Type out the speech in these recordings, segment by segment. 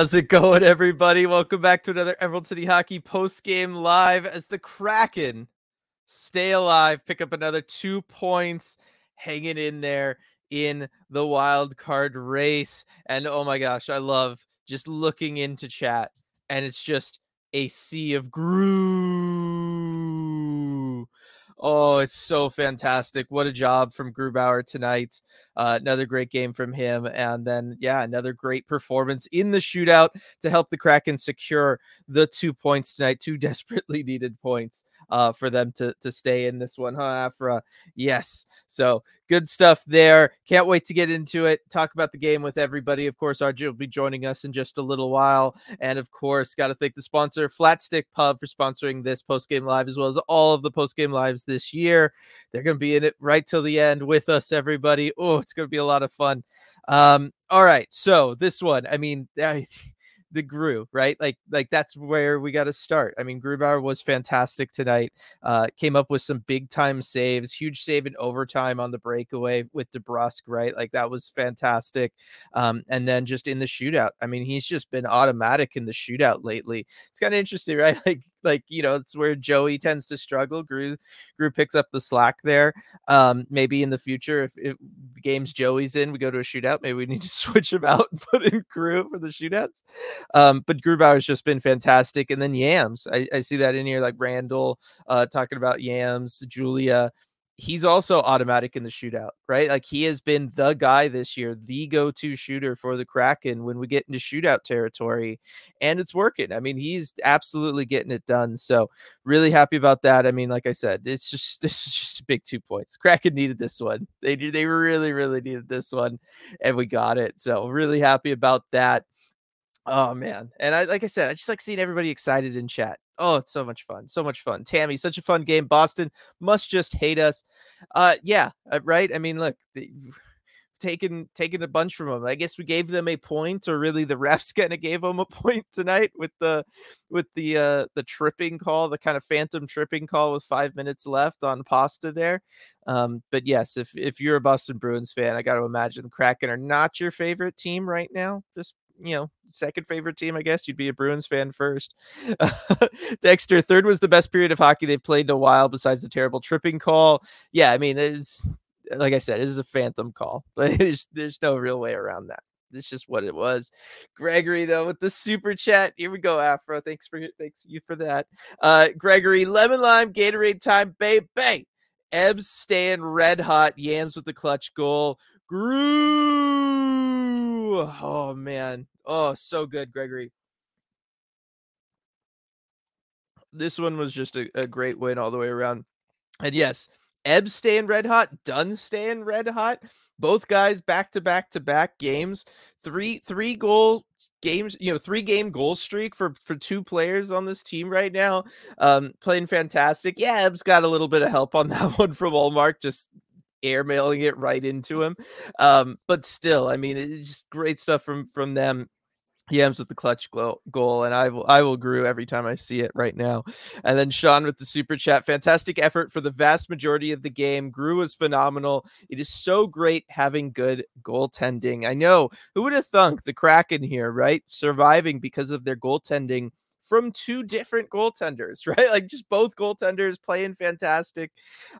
How's it going, everybody? Welcome back to another Emerald City Hockey post game live as the Kraken stay alive, pick up another two points, hanging in there in the wild card race. And oh my gosh, I love just looking into chat, and it's just a sea of Gru. Oh, it's so fantastic. What a job from Grubauer tonight. Uh, another great game from him. And then, yeah, another great performance in the shootout to help the Kraken secure the two points tonight, two desperately needed points uh, for them to, to stay in this one, huh, Afra? Yes. So good stuff there. Can't wait to get into it. Talk about the game with everybody. Of course, RJ will be joining us in just a little while. And of course, got to thank the sponsor, Flatstick Pub, for sponsoring this post game live as well as all of the post game lives this year. They're going to be in it right till the end with us, everybody. Oh, it's going to be a lot of fun. Um, all right. So this one, I mean, I, the Gru, right? Like like that's where we got to start. I mean, Grubauer was fantastic tonight. Uh, came up with some big time saves, huge save in overtime on the breakaway with DeBrusk, right? Like that was fantastic. Um, and then just in the shootout, I mean, he's just been automatic in the shootout lately. It's kind of interesting, right? Like like you know it's where Joey tends to struggle. Gru Gru picks up the slack there. Um, maybe in the future, if, if the games Joey's in, we go to a shootout. Maybe we need to switch him out and put in Gru for the shootouts. Um, but Grubauer's just been fantastic, and then Yams. I, I see that in here, like Randall uh, talking about Yams, Julia he's also automatic in the shootout, right? Like he has been the guy this year, the go-to shooter for the Kraken when we get into shootout territory, and it's working. I mean, he's absolutely getting it done. So really happy about that. I mean, like I said, it's just this is just a big two points. Kraken needed this one. They they really really needed this one, and we got it. So really happy about that. Oh man. And I like I said, I just like seeing everybody excited in chat. Oh, it's so much fun. So much fun. Tammy, such a fun game. Boston must just hate us. Uh yeah, uh, right? I mean, look, taken taken a bunch from them. I guess we gave them a point, or really the refs kind of gave them a point tonight with the with the uh the tripping call, the kind of phantom tripping call with five minutes left on pasta there. Um, but yes, if if you're a Boston Bruins fan, I got to imagine the Kraken are not your favorite team right now. Just you know, second favorite team, I guess you'd be a Bruins fan first. Dexter, third was the best period of hockey they've played in a while, besides the terrible tripping call. Yeah, I mean, it's like I said, it is a phantom call, but there's, there's no real way around that. It's just what it was. Gregory, though, with the super chat. Here we go, Afro. Thanks for thanks you for that. Uh Gregory, lemon lime, Gatorade time, babe, babe. Ebbs staying red hot. Yams with the clutch goal. Gru. Oh man. Oh, so good, Gregory. This one was just a, a great win all the way around. And yes, Ebb staying red hot, Dunn staying red hot. Both guys back to back to back games. Three three goal games, you know, three game goal streak for for two players on this team right now. Um, playing fantastic. Yeah, Ebb's got a little bit of help on that one from Ullmark, just airmailing it right into him. Um, but still, I mean, it's just great stuff from from them. Yams with the clutch goal, and I will I will grew every time I see it right now. And then Sean with the super chat, fantastic effort for the vast majority of the game. Gru was phenomenal. It is so great having good goaltending. I know who would have thunk the Kraken here, right? Surviving because of their goaltending from two different goaltenders, right? Like just both goaltenders playing fantastic.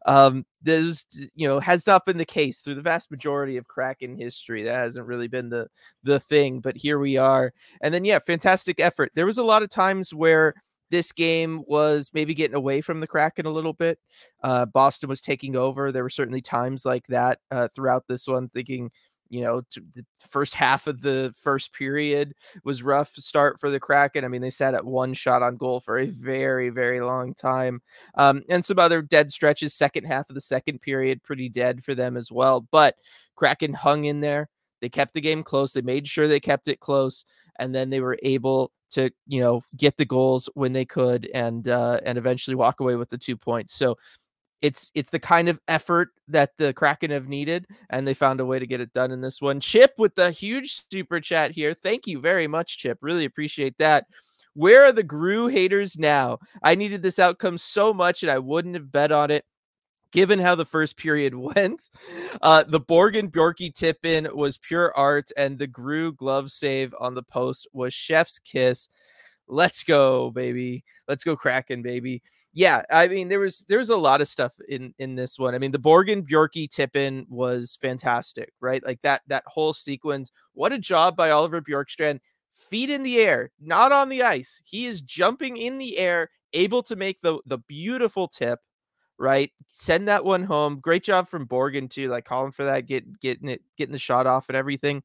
Um, this you know has not been the case through the vast majority of Kraken history. That hasn't really been the the thing, but here we are. And then yeah, fantastic effort. There was a lot of times where this game was maybe getting away from the Kraken a little bit. Uh, Boston was taking over. There were certainly times like that uh, throughout this one, thinking, you know, the first half of the first period was rough start for the Kraken. I mean, they sat at one shot on goal for a very, very long time. Um, and some other dead stretches, second half of the second period, pretty dead for them as well. But Kraken hung in there. They kept the game close. They made sure they kept it close. And then they were able to, you know, get the goals when they could and uh, and eventually walk away with the two points. So it's it's the kind of effort that the Kraken have needed, and they found a way to get it done in this one. Chip with the huge super chat here. Thank you very much, Chip. Really appreciate that. Where are the Gru haters now? I needed this outcome so much, and I wouldn't have bet on it. given how the first period went. Uh, the Borgen Bjorky tip in was pure art, and the Gru glove save on the post was chef's kiss. Let's go, baby. Let's go Kraken, baby. Yeah, I mean there was there was a lot of stuff in in this one. I mean the Borgen Bjorky tip in was fantastic, right? Like that that whole sequence. What a job by Oliver Bjorkstrand. Feet in the air, not on the ice. He is jumping in the air, able to make the the beautiful tip right? Send that one home. Great job from Borgen too. Like calling for that, get getting it, getting the shot off and everything.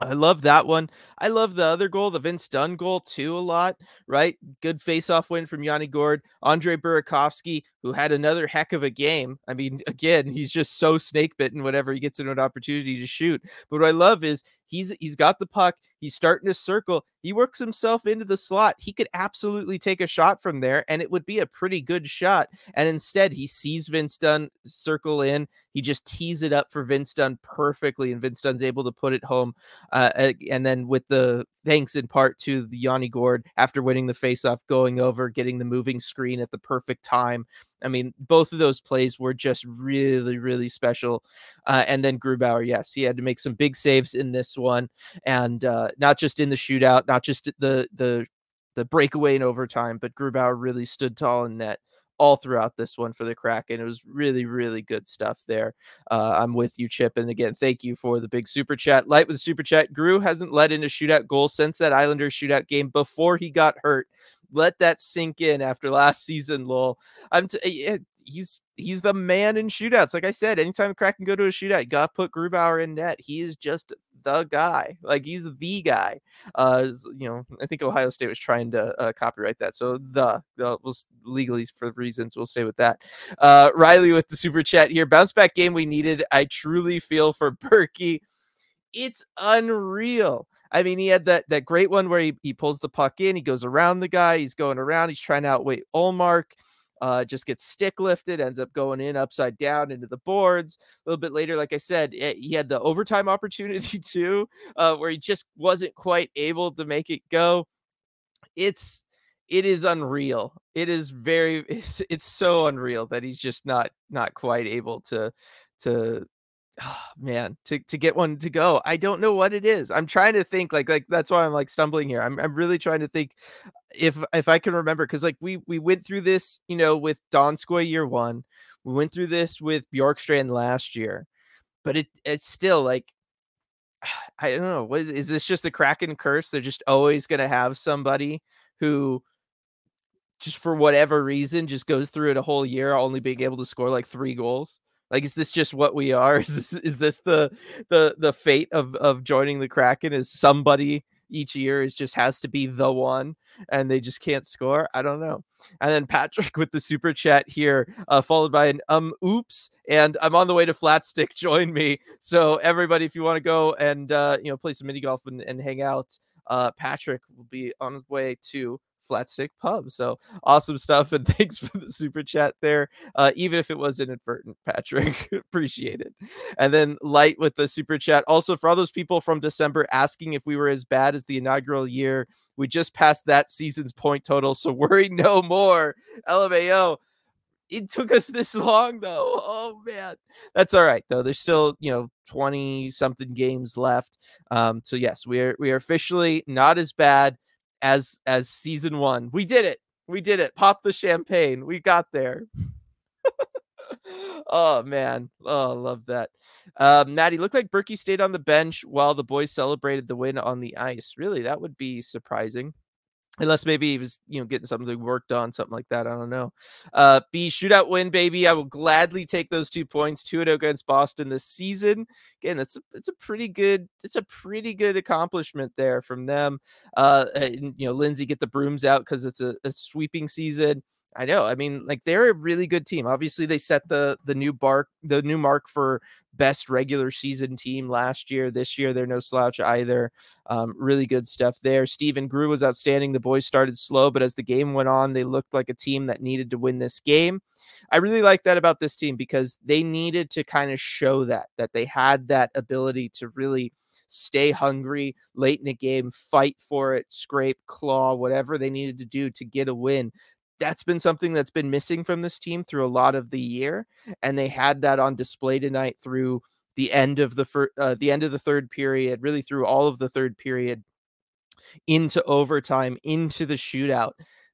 I love that one. I love the other goal, the Vince Dunn goal too, a lot, right? Good face-off win from Yanni Gourde. Andre Burakovsky, who had another heck of a game. I mean, again, he's just so snake bitten whenever he gets an opportunity to shoot. But what I love is he's he's got the puck, he's starting to circle, he works himself into the slot. He could absolutely take a shot from there, and it would be a pretty good shot. And instead, he sees Vince Dunn circle in. He just tees it up for Vince Dunn perfectly, and Vince Dunn's able to put it home. Uh, and then with the thanks in part to the Yanni Gourde after winning the faceoff, going over, getting the moving screen at the perfect time. I mean, both of those plays were just really, really special. Uh, and then Grubauer, yes, he had to make some big saves in this one, and uh, not just in the shootout, not just the the the breakaway in overtime, but Grubauer really stood tall in net all throughout this one for the Kraken. And it was really, really good stuff there. Uh, I'm with you, Chip. And again, thank you for the big super chat. Light with super chat. Gru hasn't led in a shootout goal since that Islanders shootout game before he got hurt. Let that sink in after last season, lol. I'm t- he's he's the man in shootouts. Like I said, anytime Kraken go to a shootout, got to put Grubauer in net. He is just the guy. Like he's the guy. Uh, you know, I think Ohio State was trying to uh, copyright that, so the, the we'll legally for reasons we'll stay with that. Uh, Riley with the super chat here. Bounce back game we needed. I truly feel for Berkey. It's unreal. I mean, he had that that great one where he, he pulls the puck in, he goes around the guy, he's going around, he's trying to outweight Ullmark uh, just gets stick lifted, ends up going in upside down into the boards. A little bit later, like I said, it, eh, he had the overtime opportunity too, uh, where he just wasn't quite able to make it go. It's it is unreal. It is very it's, it's so unreal that he's just not not quite able to to oh, man to to get one to go i don't know what it is i'm trying to think like like that's why i'm like stumbling here i'm, I'm really trying to think if if i can remember because like we we went through this you know with donskoy year one we went through this with bjorkstrand last year but it it's still like i don't know what is, is this just a kraken curse they're just always going to have somebody who just for whatever reason just goes through it a whole year only being able to score like three goals like, is this just what we are? Is this is this the the the fate of of joining the Kraken? Is somebody each year is just has to be the one and they just can't score i don't know and then patrick with the super chat here uh, followed by an um oops and i'm on the way to flat stick join me so everybody if you want to go and uh, you know play some mini golf and, and hang out uh, patrick will be on his way to Flatstick Pub. So awesome stuff. And thanks for the super chat there. Uh, even if it was inadvertent, Patrick. Appreciate it. And then Light with the super chat. Also, for all those people from December asking if we were as bad as the inaugural year, we just passed that season's point total. So worry no more. LMAO it took us this long though. Oh man. That's all right though. There's still, you know, 20 something games left. Um so yes, we are we are officially not as bad as as season one. We did it. We did it. Pop the champagne. We got there. oh man. Oh, love that. Um, Maddie looked like Berkey stayed on the bench while the boys celebrated the win on the ice. Really, that would be surprising unless maybe he was you know getting something worked on something like that i don't know. Uh b shootout win baby i will gladly take those two points 2 0 against boston this season. Again that's a, that's a pretty good it's a pretty good accomplishment there from them. Uh and, you know lindsay get the brooms out because it's a, a sweeping season I know. I mean, like they're a really good team. Obviously, they set the the new bark the new mark for best regular season team last year. This year, they're no slouch either. Um, really good stuff there. Stephen Gru was outstanding. The boys started slow, but as the game went on, they looked like a team that needed to win this game. I really like that about this team because they needed to kind of show that that they had that ability to really stay hungry late in the game, fight for it, scrape, claw, whatever they needed to do to get a win that's been something that's been missing from this team through a lot of the year, and they had that on display tonight through the end of the fir- uh, the end of the third period, really through all of the third period into overtime, into the shootout.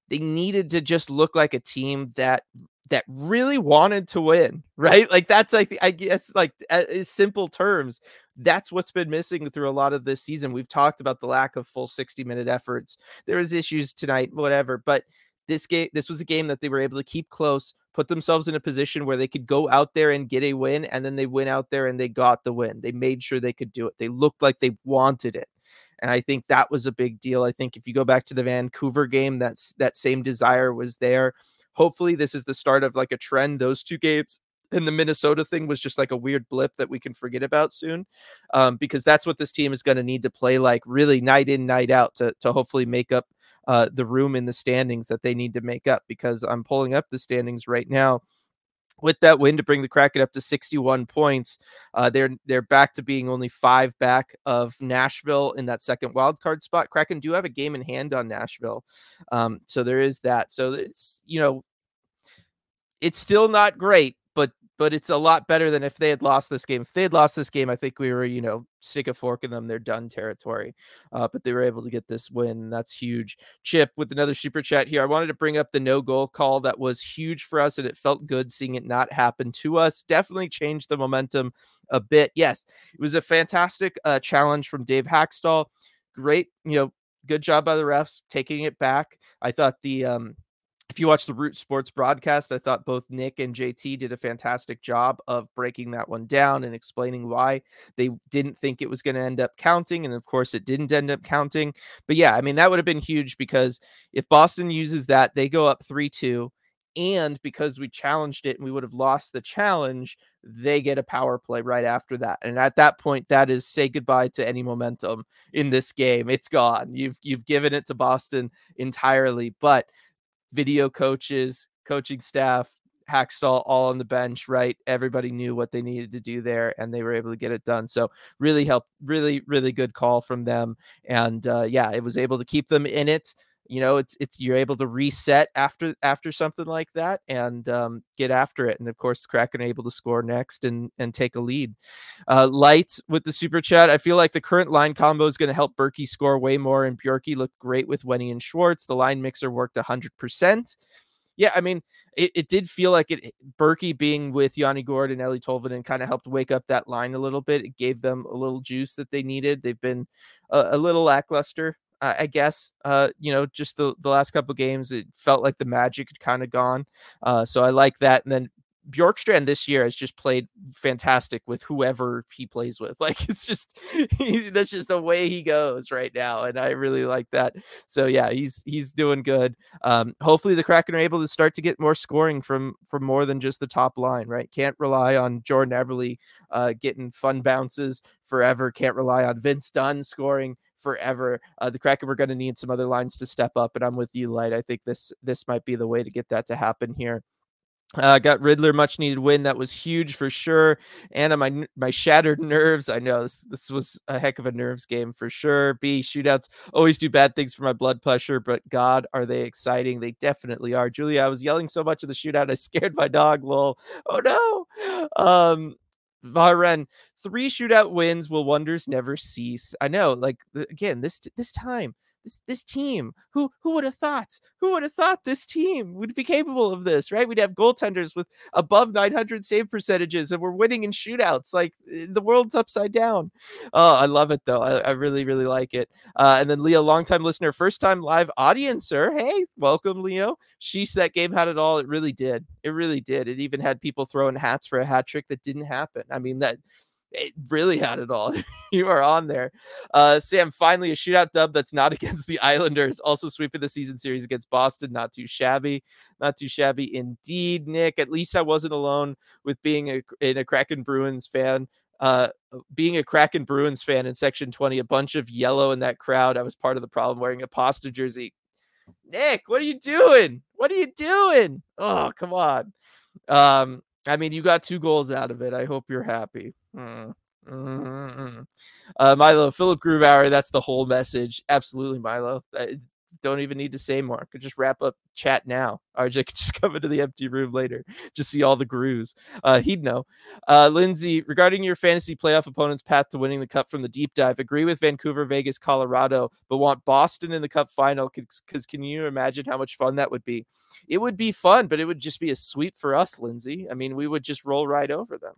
They needed to just look like a team that that really wanted to win, right? Like that's like I guess like simple terms, that's what's been missing through a lot of this season. We've talked about the lack of full 60 minute efforts. There was issues tonight, whatever, but this game this was a game that they were able to keep close, put themselves in a position where they could go out there and get a win and then they went out there and they got the win. They made sure they could do it. They looked like they wanted it. And I think that was a big deal. I think if you go back to the Vancouver game, that's that same desire was there. Hopefully, this is the start of like a trend. Those two games and the Minnesota thing was just like a weird blip that we can forget about soon, um, because that's what this team is going to need to play like really night in, night out to to hopefully make up uh, the room in the standings that they need to make up. Because I'm pulling up the standings right now with that win to bring the Kraken up to 61 points. Uh, they're they're back to being only five back of Nashville in that second wild card spot. Kraken do have a game in hand on Nashville, um, so there is that. So it's you know, it's still not great, but it's a lot better than if they had lost this game. If they had lost this game, I think we were, you know, stick a fork in them. They're done territory. Uh, but they were able to get this win. That's huge. Chip with another super chat here. I wanted to bring up the no goal call that was huge for us, and it felt good seeing it not happen to us. Definitely changed the momentum a bit. Yes, it was a fantastic uh, challenge from Dave Hakstol. Great, you know, good job by the refs taking it back. I thought the um if you watch the Root Sports broadcast, I thought both Nick and JT did a fantastic job of breaking that one down and explaining why they didn't think it was going to end up counting. And of course, it didn't end up counting. But yeah, I mean, that would have been huge because if Boston uses that, they go up 3 2. And because we challenged it and we would have lost the challenge, they get a power play right after that. And at that point, that is say goodbye to any momentum in this game. It's gone. You've you've given it to Boston entirely. But video coaches, coaching staff, Hakstol all on the bench, right? Everybody knew what they needed to do there, and they were able to get it done. So really help, really, really good call from them. And uh, yeah, it was able to keep them in it you know it's it's you're able to reset after after something like that and um, get after it and of course kraken able to score next and and take a lead uh, light with the super chat i feel like the current line combo is going to help berkey score way more and bjorky looked great with wenny and schwartz the line mixer worked 100% yeah, I mean, it, it did feel like it Berkey being with Yanni Gourde and Eeli Tolvanen kind of helped wake up that line a little bit. It gave them a little juice that they needed. They've been a, a little lackluster I guess. Uh, you know, just the the last couple games, it felt like the magic had kind of gone. Uh, so I like that. And then Bjorkstrand this year has just played fantastic with whoever he plays with. Like it's just that's just the way he goes right now, and I really like that. So yeah, he's he's doing good. Um, hopefully the Kraken are able to start to get more scoring from from more than just the top line. Right, can't rely on Jordan Eberle uh, getting fun bounces forever. Can't rely on Vince Dunn scoring forever. Uh, the Kraken were going to need some other lines to step up, and I'm with you, Light. I think this this might be the way to get that to happen here. Uh, got Riddler much needed win. That was huge for sure. Anna, my my shattered nerves. I know this, this was a heck of a nerves game for sure. B shootouts always do bad things for my blood pressure, but God, are they exciting? They definitely are. Julia, I was yelling so much of the shootout, I scared my dog. Lol. Oh no. Um, Varen, three shootout wins will wonders never cease. I know, like again, this this time this this team? Who who would have thought who would have thought this team would be capable of this right? We'd have goaltenders with above 900 save percentages and we're winning in shootouts like eh, the world's upside down. Oh i love it though. I, I really really like it. Uh, and then leo longtime listener first time live audiencer. Hey welcome leo. Sheesh that game had it all. It really did. It really did. It even had people throwing hats for a hat trick that didn't happen. I mean that it really had it all. you are on there. Uh, Sam, finally a shootout dub that's not against the Islanders. Also sweeping the season series against Boston. Not too shabby. Not too shabby indeed, Nick. At least I wasn't alone with being a, in a Kraken Bruins fan. Uh, being a Kraken Bruins fan in section 20, a bunch of yellow in that crowd. I was part of the problem wearing a pasta jersey. Nick, what are you doing? What are you doing? Oh, come on. Um, I mean, you got two goals out of it. I hope you're happy. Mm. Uh, Milo, Philip Grubauer, that's the whole message. Absolutely, Milo. Don't even need to say more. Could just wrap up chat now. RJ could just come into the empty room later, just see all the grooves. Uh, he'd know. Uh, Lindsay, regarding your fantasy playoff opponent's path to winning the cup from the deep dive, agree with Vancouver, Vegas, Colorado, but want Boston in the cup final because can you imagine how much fun that would be? It would be fun, but it would just be a sweep for us, Lindsay. I mean, we would just roll right over them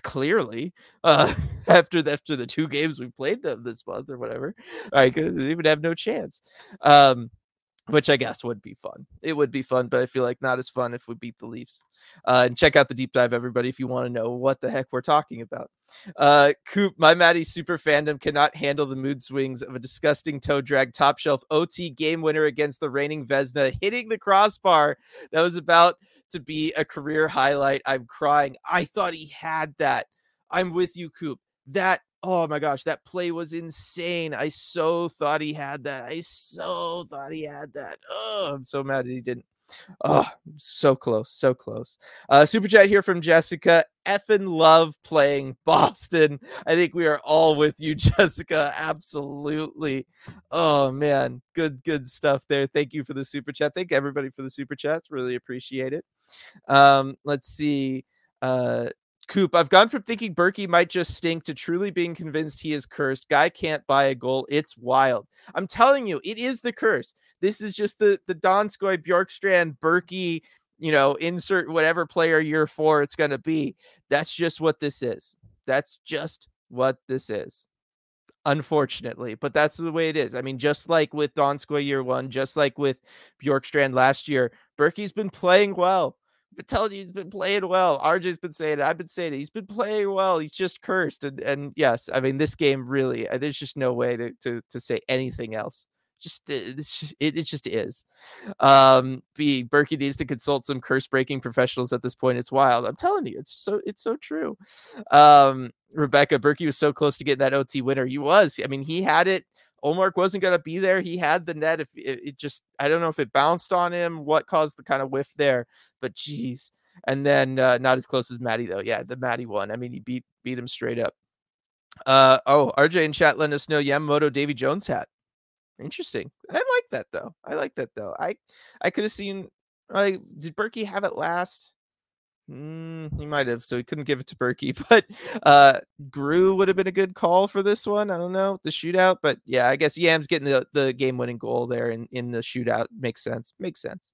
clearly uh, after the, after the two games we played them this month or whatever. I could even have no chance. Um, which I guess would be fun. It would be fun, but I feel like not as fun if we beat the Leafs. Uh, and check out the deep dive, everybody, if you want to know what the heck we're talking about. Uh, Coop, my Matty super fandom cannot handle the mood swings of a disgusting toe drag top shelf OT game winner against the reigning Vezina hitting the crossbar. That was about to be a career highlight. I'm crying. I thought he had that. I'm with you, Coop. That oh my gosh, that play was insane. I so thought he had that. I so thought he had that. Oh, I'm so mad that he didn't. Oh, so close, so close. Uh, super chat here from Jessica. Effing love playing Boston. I think we are all with you, Jessica. Absolutely. Oh man, good, good stuff there. Thank you for the super chat. Thank everybody for the super chats. Really appreciate it. Um, let's see. Uh, Coop, I've gone from thinking Berkey might just stink to truly being convinced he is cursed. Guy can't buy a goal. It's wild. I'm telling you, it is the curse. This is just the the Donskoy, Bjorkstrand, Berkey, you know, insert whatever player year four it's gonna be. That's just what this is. That's just what this is. Unfortunately, but that's the way it is. I mean, just like with Donskoy year one, just like with Bjorkstrand last year, Berkey's been playing well telling you he's been playing well. RJ's been saying it. I've been saying it. He's been playing well. He's just cursed. And and yes, I mean this game really. Uh, there's just no way to to to say anything else. Just uh, it, it just is. Um, B Berkey needs to consult some curse breaking professionals at this point. It's wild. I'm telling you, it's so it's so true. Um, Rebecca Berkey was so close to getting that OT winner. He was. I mean, he had it Ullmark wasn't going to be there. He had the net. If it, it, just, I don't know if it bounced on him, what caused the kind of whiff there, but geez. And then uh, not as close as Matty though. Yeah, the Matty one. I mean, he beat beat him straight up. Uh oh, RJ in chat letting us know Yamamoto Davy Jones hat. Interesting. I like that though. I like that though. I I could have seen. Like, did Berkey have it last? Mm, he might have, so he couldn't give it to Berkey. But uh Gru would have been a good call for this one. I don't know the shootout, but yeah, I guess Yam's getting the, the game winning goal there in, in the shootout makes sense. Makes sense.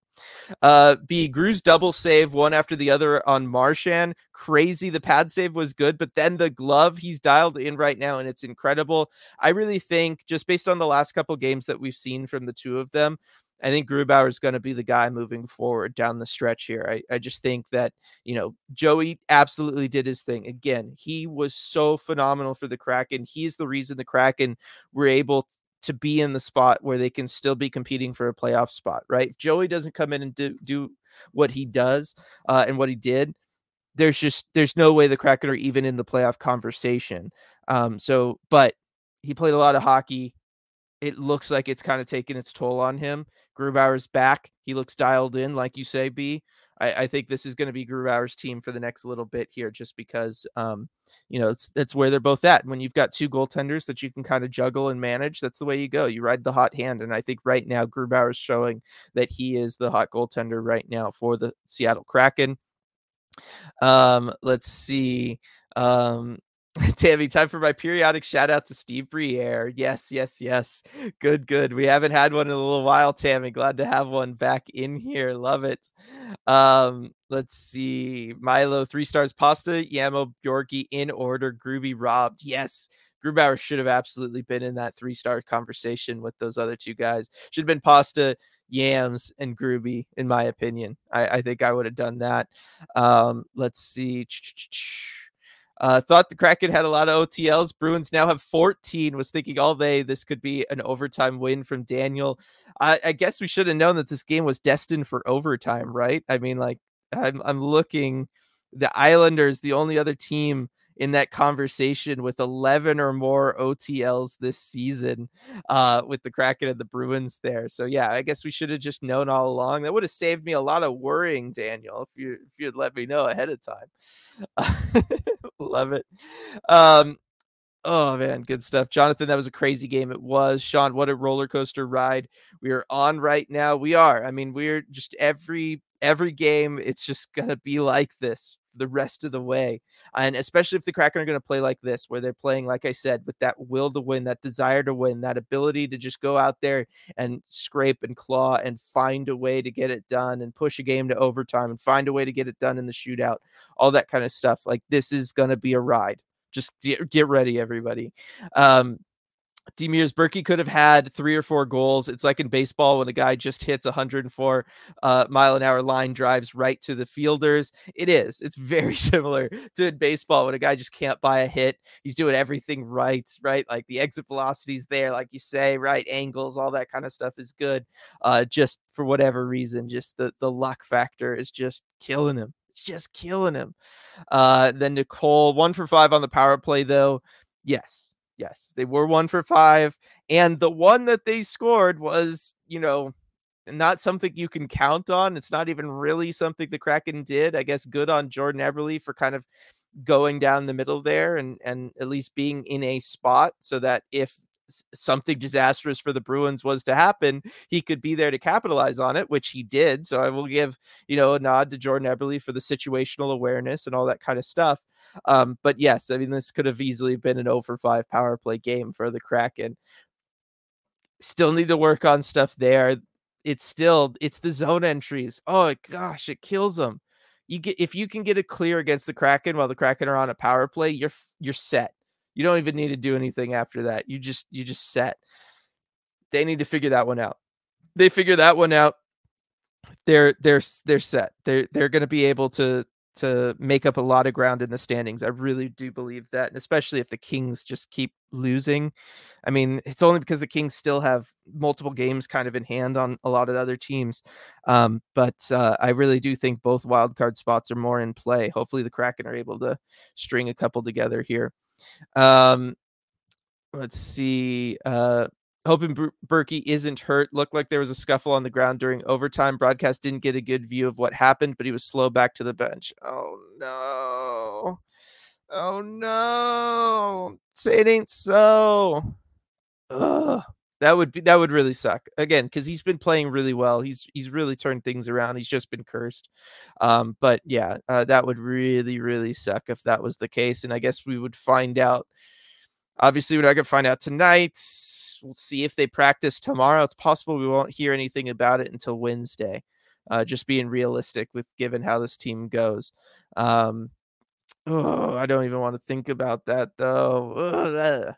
Uh B Gru's double save one after the other on Marchand. Crazy. The pad save was good, but then the glove he's dialed in right now, and it's incredible. I really think just based on the last couple games that we've seen from the two of them, I think Grubauer is going to be the guy moving forward down the stretch here. I, I just think that, you know, Joey absolutely did his thing. Again, he was so phenomenal for the Kraken. He's the reason the Kraken were able to be in the spot where they can still be competing for a playoff spot, right? If Joey doesn't come in and do, do what he does uh, and what he did, there's just there's no way the Kraken are even in the playoff conversation. Um, so, but he played a lot of hockey it looks like it's kind of taking its toll on him. Grubauer's back. He looks dialed in, like you say, B. I, I think this is going to be Grubauer's team for the next little bit here, just because, um, you know, it's it's where they're both at. When you've got two goaltenders that you can kind of juggle and manage, that's the way you go. You ride the hot hand, and I think right now Grubauer's showing that he is the hot goaltender right now for the Seattle Kraken. Um, let's see. Um, Tammy, time for my periodic shout out to Steve Briere. Yes, yes, yes. Good, good. We haven't had one in a little while, Tammy. Glad to have one back in here. Love it. Um, let's see. Milo, three stars pasta, Yamo, Bjorky in order, Groovy robbed. Yes. Grubauer should have absolutely been in that three star conversation with those other two guys. Should have been pasta, Yams, and Groovy, in my opinion. I, I think I would have done that. Um, let's see. Uh, thought the Kraken had a lot of OTLs. Bruins now have 14. Was thinking all day this could be an overtime win from Daniel. I, I guess we should have known that this game was destined for overtime, right? I mean, like I'm I'm looking. The Islanders, the only other team in that conversation with 11 or more OTLs this season uh, with the Kraken and the Bruins there. So yeah, I guess we should have just known all along. That would have saved me a lot of worrying, Daniel, if you if you had let me know ahead of time. Love it. Um, Oh man, good stuff. Jonathan, that was a crazy game. It was. Sean, what a roller coaster ride we are on right now. We are. I mean, we're just every every game, it's just gonna be like this the rest of the way. And especially if the Kraken are going to play like this, where they're playing, like I said, with that will to win, that desire to win, that ability to just go out there and scrape and claw and find a way to get it done and push a game to overtime and find a way to get it done in the shootout, all that kind of stuff. Like this is going to be a ride. Just get, get ready, everybody. Um, Demers Berkey could have had three or four goals. It's like in baseball when a guy just hits 104 uh, mile an hour line drives right to the fielders. It is. It's very similar to in baseball when a guy just can't buy a hit. He's doing everything right, right? Like the exit velocity's there, like you say, right? Angles, all that kind of stuff is good. Uh, just for whatever reason, just the the luck factor is just killing him. It's just killing him. Uh, then Nicole, one for five on the power play, though. Yes, Yes, they were one for five. And the one that they scored was, you know, not something you can count on. It's not even really something the Kraken did. I guess good on Jordan Eberle for kind of going down the middle there and and at least being in a spot so that if something disastrous for the Bruins was to happen, he could be there to capitalize on it, which he did. So I will give, you know, a nod to Jordan Eberle for the situational awareness and all that kind of stuff. Um, but yes, I mean, this could have easily been an over 5 power play game for the Kraken. Still need to work on stuff there. It's still it's the zone entries. Oh gosh, it kills them. You get if you can get a clear against the Kraken while the Kraken are on a power play, you're you're set you don't even need to do anything after that. You just you just set. They need to figure that one out. They figure that one out. They're they're they're set. They're they're going to be able to to make up a lot of ground in the standings. I really do believe that, and especially if the Kings just keep losing. I mean, it's only because the Kings still have multiple games kind of in hand on a lot of other teams. Um, but uh, I really do think both wildcard spots are more in play. Hopefully, the Kraken are able to string a couple together here. Um, let's see. Uh, hoping Ber- Berkey isn't hurt. Looked like there was a scuffle on the ground during overtime. Broadcast didn't get a good view of what happened, but he was slow back to the bench. Oh no. Oh no. Say it ain't so. Ugh that would be that would really suck again because he's been playing really well. He's he's really turned things around. He's just been cursed. Um, but yeah, uh, that would really really suck if that was the case. And I guess we would find out. Obviously, we're not gonna find out tonight. We'll see if they practice tomorrow. It's possible we won't hear anything about it until Wednesday. Uh, just being realistic with given how this team goes. Um, Oh, I don't even want to think about that though.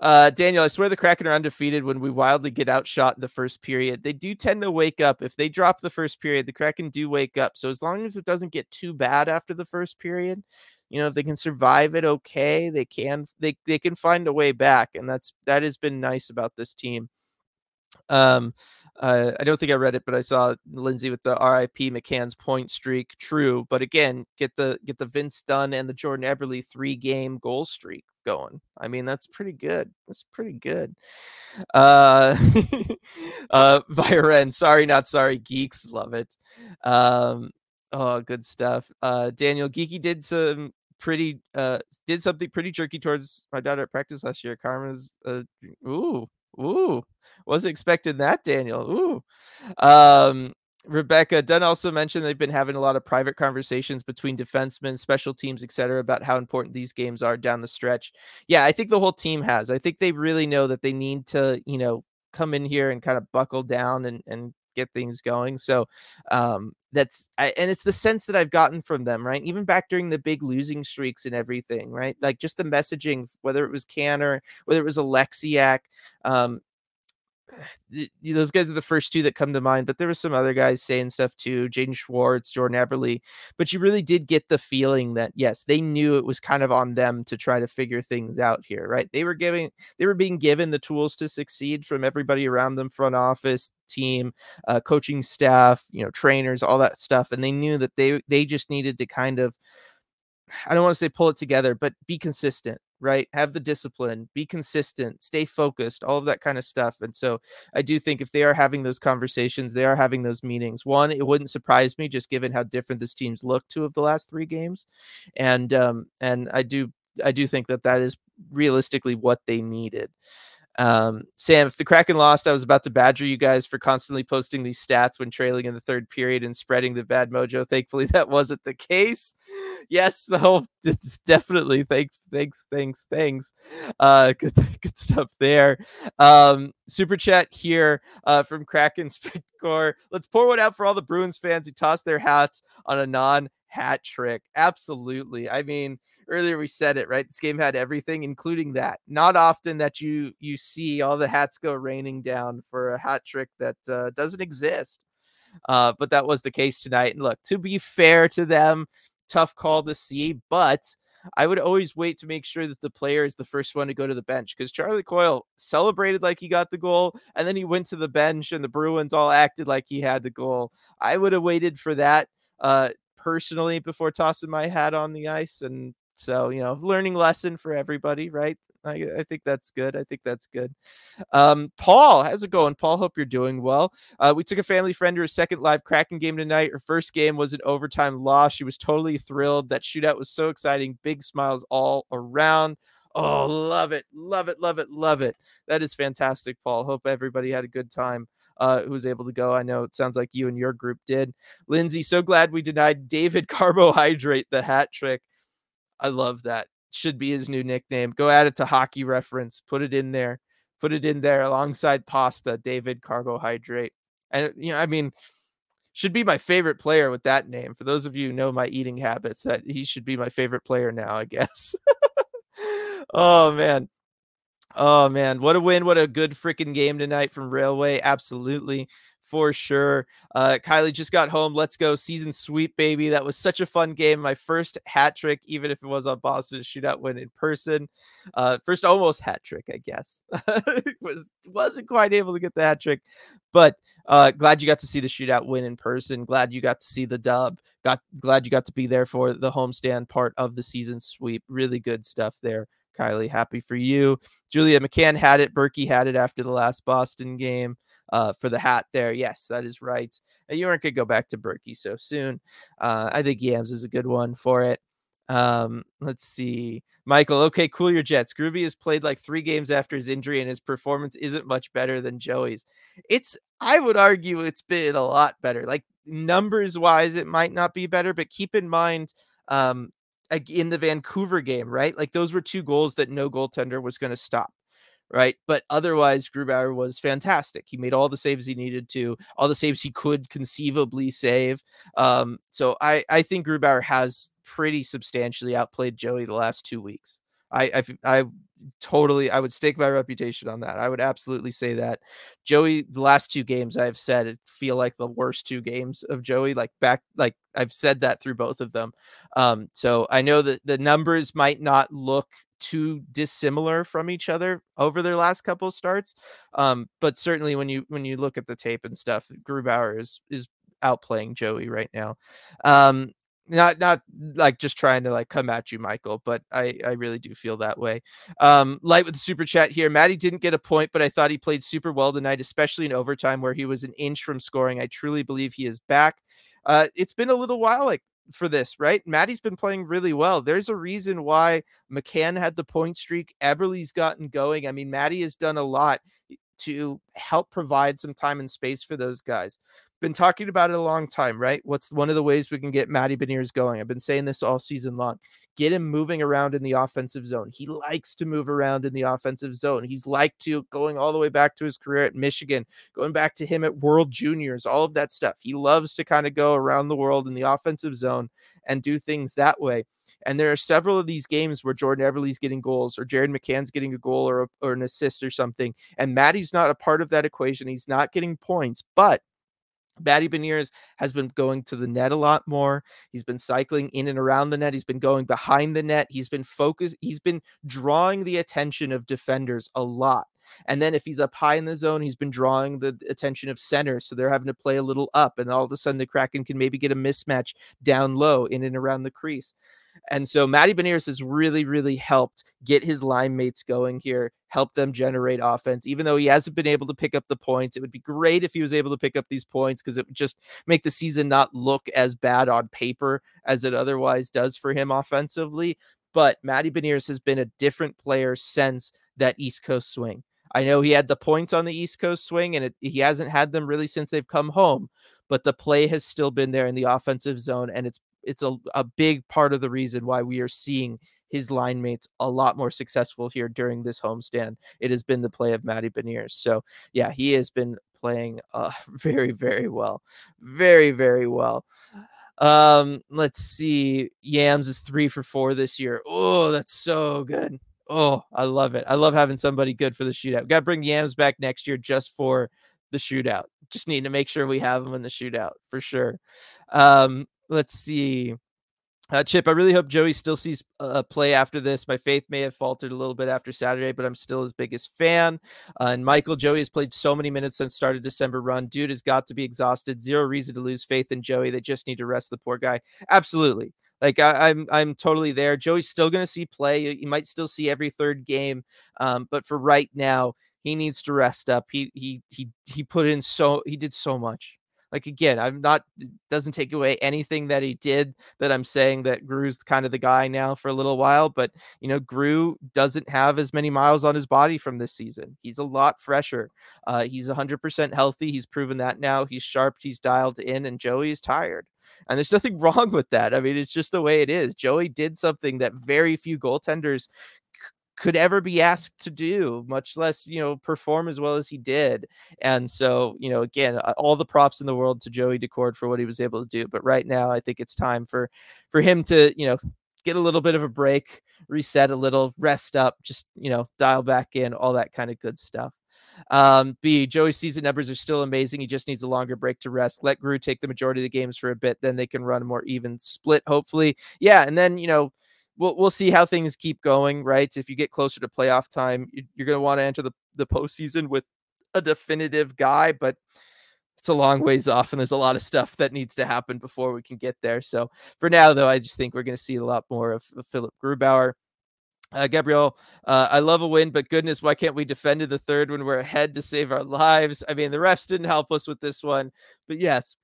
Uh, Daniel, I swear the Kraken are undefeated when we wildly get outshot in the first period. They do tend to wake up. If they drop the first period, the Kraken do wake up. So as long as it doesn't get too bad after the first period, you know, if they can survive it okay, they can they they can find a way back. And that's that has been nice about this team. Um, uh, I don't think I read it, but I saw Lindsay with the RIP McCann's point streak. True, but again, get the get the Vince Dunn and the Jordan Eberle three game goal streak going. I mean, that's pretty good. That's pretty good. Uh, uh, Viren, sorry, not sorry. Geeks love it. Um, oh, good stuff. Uh, Daniel Geeky did some pretty uh did something pretty jerky towards my daughter at practice last year. Karma's uh ooh ooh wasn't expecting that, Daniel. Ooh. Um, Rebecca Dunn also mentioned they've been having a lot of private conversations between defensemen, special teams, etc., about how important these games are down the stretch. Yeah, I think the whole team has. I think they really know that they need to, you know, come in here and kind of buckle down and and get things going. So um, that's I, and it's the sense that I've gotten from them, right? Even back during the big losing streaks and everything, right? Like just the messaging, whether it was Canner, whether it was Oleksiak, um, those guys are the first two that come to mind, but there were some other guys saying stuff too, Jaden Schwartz, Jordan Eberle. But you really did get the feeling that yes, they knew it was kind of on them to try to figure things out here, right? They were giving, they were being given the tools to succeed from everybody around them, front office, team, uh, coaching staff, you know, trainers, all that stuff, and they knew that they they just needed to kind of I don't want to say pull it together, but be consistent, right? Have the discipline, be consistent, stay focused, all of that kind of stuff. And so I do think if they are having those conversations, they are having those meetings. One, it wouldn't surprise me just given how different this team's looked two of the last three games. And um, and I do I do think that that is realistically what they needed. Um, Sam, if the Kraken lost, I was about to badger you guys for constantly posting these stats when trailing in the third period and spreading the bad mojo. Thankfully, that wasn't the case. Yes, the whole definitely. Thanks, thanks, thanks, thanks. Uh, good, good stuff there. Um, super chat here uh, from Kraken Spitcore. Let's pour one out for all the Bruins fans who tossed their hats on a non hat trick. Absolutely. I mean, earlier we said it right? This game had everything including that. Not often that you you see all the hats go raining down for a hat trick that uh, doesn't exist. Uh, but that was the case tonight. And look to be fair to them tough call to see but I would always wait to make sure that the player is the first one to go to the bench because Charlie Coyle celebrated like he got the goal and then he went to the bench and the Bruins all acted like he had the goal. I would have waited for that uh, personally before tossing my hat on the ice and so, you know, learning lesson for everybody, right? I, I, think that's good. I think that's good. Um, Paul, how's it going? Paul, hope you're doing well. Uh, we took a family friend to her second live Kraken game tonight. Her first game was an overtime loss. She was totally thrilled. That shootout was so exciting. Big smiles all around. Oh, love it. Love it. Love it. Love it. That is fantastic, Paul. Hope everybody had a good time. Uh, who was able to go. I know it sounds like you and your group did. Lindsay, so glad we denied David Carbohydrate the hat trick. I love that. Should be his new nickname. Go add it to hockey reference. Put it in there. Put it in there alongside pasta, David Carbohydrate. And you know, I mean, should be my favorite player with that name. For those of you know my eating habits, that he should be my favorite player now, I guess. oh man. Oh man, what a win. What a good freaking game tonight from Railway. Absolutely for sure. Uh, Kylie just got home. Let's go season sweep, baby. That was such a fun game. My first hat trick, even if it was on Boston shootout win in person. Uh, first almost hat trick, I guess. was wasn't quite able to get the hat trick, but uh, glad you got to see the shootout win in person. Glad you got to see the dub. Got glad you got to be there for the homestand part of the season sweep. Really good stuff there. Kylie, happy for you. Julia McCann had it. Berkey had it after the last Boston game uh, for the hat there. Yes, that is right. You aren't going to go back to Berkey so soon. Uh, I think Yams is a good one for it. Um, let's see. Michael, okay, cool your Jets. Groovy has played like three games after his injury, and his performance isn't much better than Joey's. It's, I would argue, it's been a lot better. Like numbers wise, it might not be better, but keep in mind, um, in the Vancouver game, right? Like those were two goals that no goaltender was going to stop right? But otherwise, Grubauer was fantastic. He made all the saves he needed to, all the saves he could conceivably save. Um, so I I think Grubauer has pretty substantially outplayed Joey the last two weeks. I I, I totally I would stake my reputation on that. I would absolutely say that Joey the last two games I've said it feel like the worst two games of Joey like back like I've said that through both of them. Um so I know that the numbers might not look too dissimilar from each other over their last couple starts. Um but certainly when you when you look at the tape and stuff Grubauer is is outplaying Joey right now. Um not not like just trying to like come at you michael but i i really do feel that way um light with the super chat here maddie didn't get a point but i thought he played super well tonight especially in overtime where he was an inch from scoring i truly believe he is back uh it's been a little while like for this right maddie's been playing really well there's a reason why mccann had the point streak eberle's gotten going i mean maddie has done a lot to help provide some time and space for those guys been talking about it a long time, right? What's one of the ways we can get Matty Beniers going? I've been saying this all season long. Get him moving around in the offensive zone. He likes to move around in the offensive zone. He's like to going all the way back to his career at Michigan, going back to him at World Juniors, all of that stuff. He loves to kind of go around the world in the offensive zone and do things that way. And there are several of these games where Jordan Eberle's getting goals or Jared McCann's getting a goal or, a, or an assist or something. And Matty's not a part of that equation. He's not getting points, but Matty Beniers has been going to the net a lot more. He's been cycling in and around the net. He's been going behind the net. He's been focused. He's been drawing the attention of defenders a lot. And then if he's up high in the zone, he's been drawing the attention of centers. So they're having to play a little up. And all of a sudden, the Kraken can maybe get a mismatch down low in and around the crease. And so Matty Beniers has really, really helped get his line mates going here, help them generate offense. Even though he hasn't been able to pick up the points, it would be great if he was able to pick up these points because it would just make the season not look as bad on paper as it otherwise does for him offensively. But Matty Beniers has been a different player since that East Coast swing. I know he had the points on the East Coast swing, and it, he hasn't had them really since they've come home. But the play has still been there in the offensive zone, and it's it's a, a big part of the reason why we are seeing his line mates a lot more successful here during this homestand. It has been the play of Matty Beniers. So yeah, he has been playing uh, very, very well. Very, very well. Um, let's see. Yams is three for four this year. Oh, that's so good. Oh, I love it. I love having somebody good for the shootout. Got to bring Yams back next year just for the shootout. Just need to make sure we have him in the shootout for sure. Um, let's see. Uh, Chip, I really hope Joey still sees a uh, play after this. My faith may have faltered a little bit after Saturday, but I'm still his biggest fan. Uh, and Michael, Joey has played so many minutes since started December run. Dude has got to be exhausted. Zero reason to lose faith in Joey. They just need to rest the poor guy. Absolutely. Like I, am I'm, I'm totally there. Joey's still going to see play. You might still see every third game, um, but for right now, he needs to rest up. He he he he put in so he did so much. Like again, I'm not doesn't take away anything that he did that I'm saying that Gru's kind of the guy now for a little while, but you know, Gru doesn't have as many miles on his body from this season. He's a lot fresher. Uh, he's 100% healthy. He's proven that now. He's sharp, he's dialed in, and Joey is tired. And there's nothing wrong with that. I mean, it's just the way it is. Joey did something that very few goaltenders could ever be asked to do, much less, you know, perform as well as he did. And so, you know, again, all the props in the world to Joey Daccord for what he was able to do. But right now, I think it's time for for him to, you know, get a little bit of a break, reset a little, rest up, just, you know, dial back in, all that kind of good stuff. Um, B, Joey's season numbers are still amazing. He just needs a longer break to rest. Let Gru take the majority of the games for a bit, then they can run a more even split, hopefully. Yeah, and then, you know, we'll we'll see how things keep going, right? If you get closer to playoff time, you're going to want to enter the the postseason with a definitive guy, but it's a long ways off, and there's a lot of stuff that needs to happen before we can get there. So for now, though, I just think we're going to see a lot more of, of Philipp Grubauer. Uh, Gabriel, uh, I love a win, but goodness, why can't we defend to the third when we're ahead to save our lives? I mean, the refs didn't help us with this one, but yes,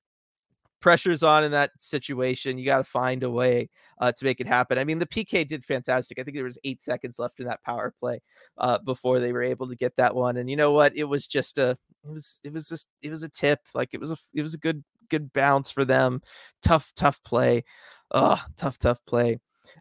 pressure's on in that situation. You got to find a way uh, to make it happen. I mean, the PK did fantastic. I think there was eight seconds left in that power play uh, before they were able to get that one. And you know what? It was just a, it was, it was just, it was a tip. Like it was a, it was a good, good bounce for them. Tough, tough play. Oh, tough, tough play.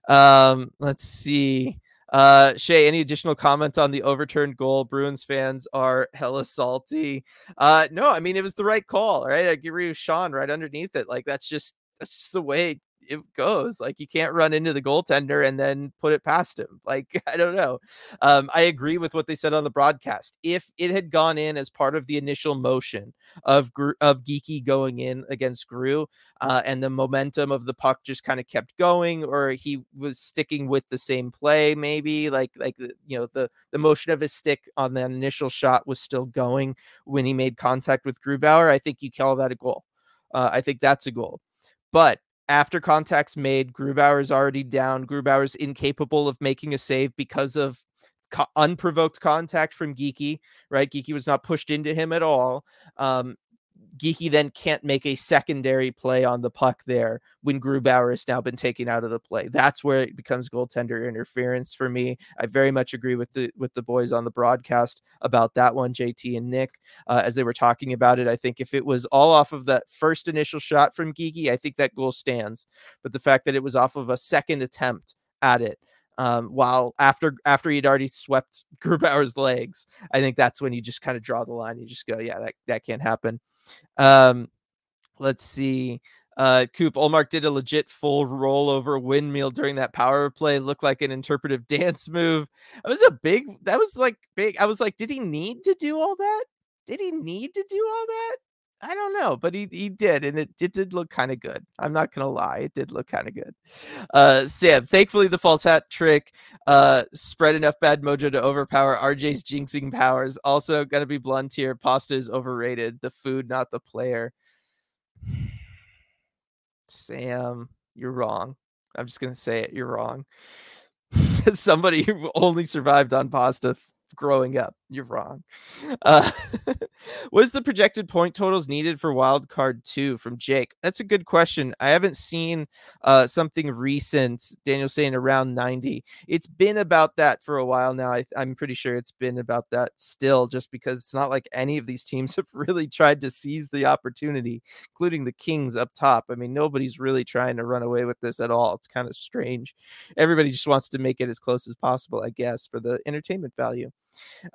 Um, let's see. Uh, Shay, any additional comment on the overturned goal? Bruins fans are hella salty. Uh, no, I mean it was the right call, right? I agree with Sean right underneath it. Like that's just that's just the way it goes. Like you can't run into the goaltender and then put it past him. Like I don't know. Um, I agree with what they said on the broadcast. If it had gone in as part of the initial motion of of Geekie going in against Gru, uh, and the momentum of the puck just kind of kept going, or he was sticking with the same play, maybe like like you know the the motion of his stick on the initial shot was still going when he made contact with Grubauer. I think you call that a goal. Uh, I think that's a goal. But after contact's made, Grubauer's already down. Grubauer's incapable of making a save because of co- unprovoked contact from Geekie, right? Geekie was not pushed into him at all. Um, Geekie then can't make a secondary play on the puck there when Grubauer has now been taken out of the play. That's where it becomes goaltender interference for me. I very much agree with the with the boys on the broadcast about that one, JT and Nick, uh, as they were talking about it. I think if it was all off of that first initial shot from Geekie, I think that goal stands. But the fact that it was off of a second attempt at it, um, while after after he'd already swept Grubauer's legs, I think that's when you just kind of draw the line. You just go, yeah, that that can't happen. Um, let's see. Uh, Coop Ullmark did a legit full rollover windmill during that power play. Looked like an interpretive dance move. It was a big. That was like big. I was like, did he need to do all that? Did he need to do all that? I don't know, but he he did, and it, it did look kind of good. I'm not gonna lie, it did look kind of good. Uh, Sam, thankfully the false hat trick uh spread enough bad mojo to overpower RJ's jinxing powers. Also, gotta be blunt here, pasta is overrated. The food, not the player. Sam, you're wrong. I'm just gonna say it. You're wrong. Somebody who only survived on pasta growing up. You're wrong. Uh, what is the projected point totals needed for wild card two from Jake? That's a good question. I haven't seen uh, something recent. Daniel saying around 90. It's been about that for a while now. I, I'm pretty sure it's been about that still, just because it's not like any of these teams have really tried to seize the opportunity, including the Kings up top. I mean, nobody's really trying to run away with this at all. It's kind of strange. Everybody just wants to make it as close as possible, I guess, for the entertainment value.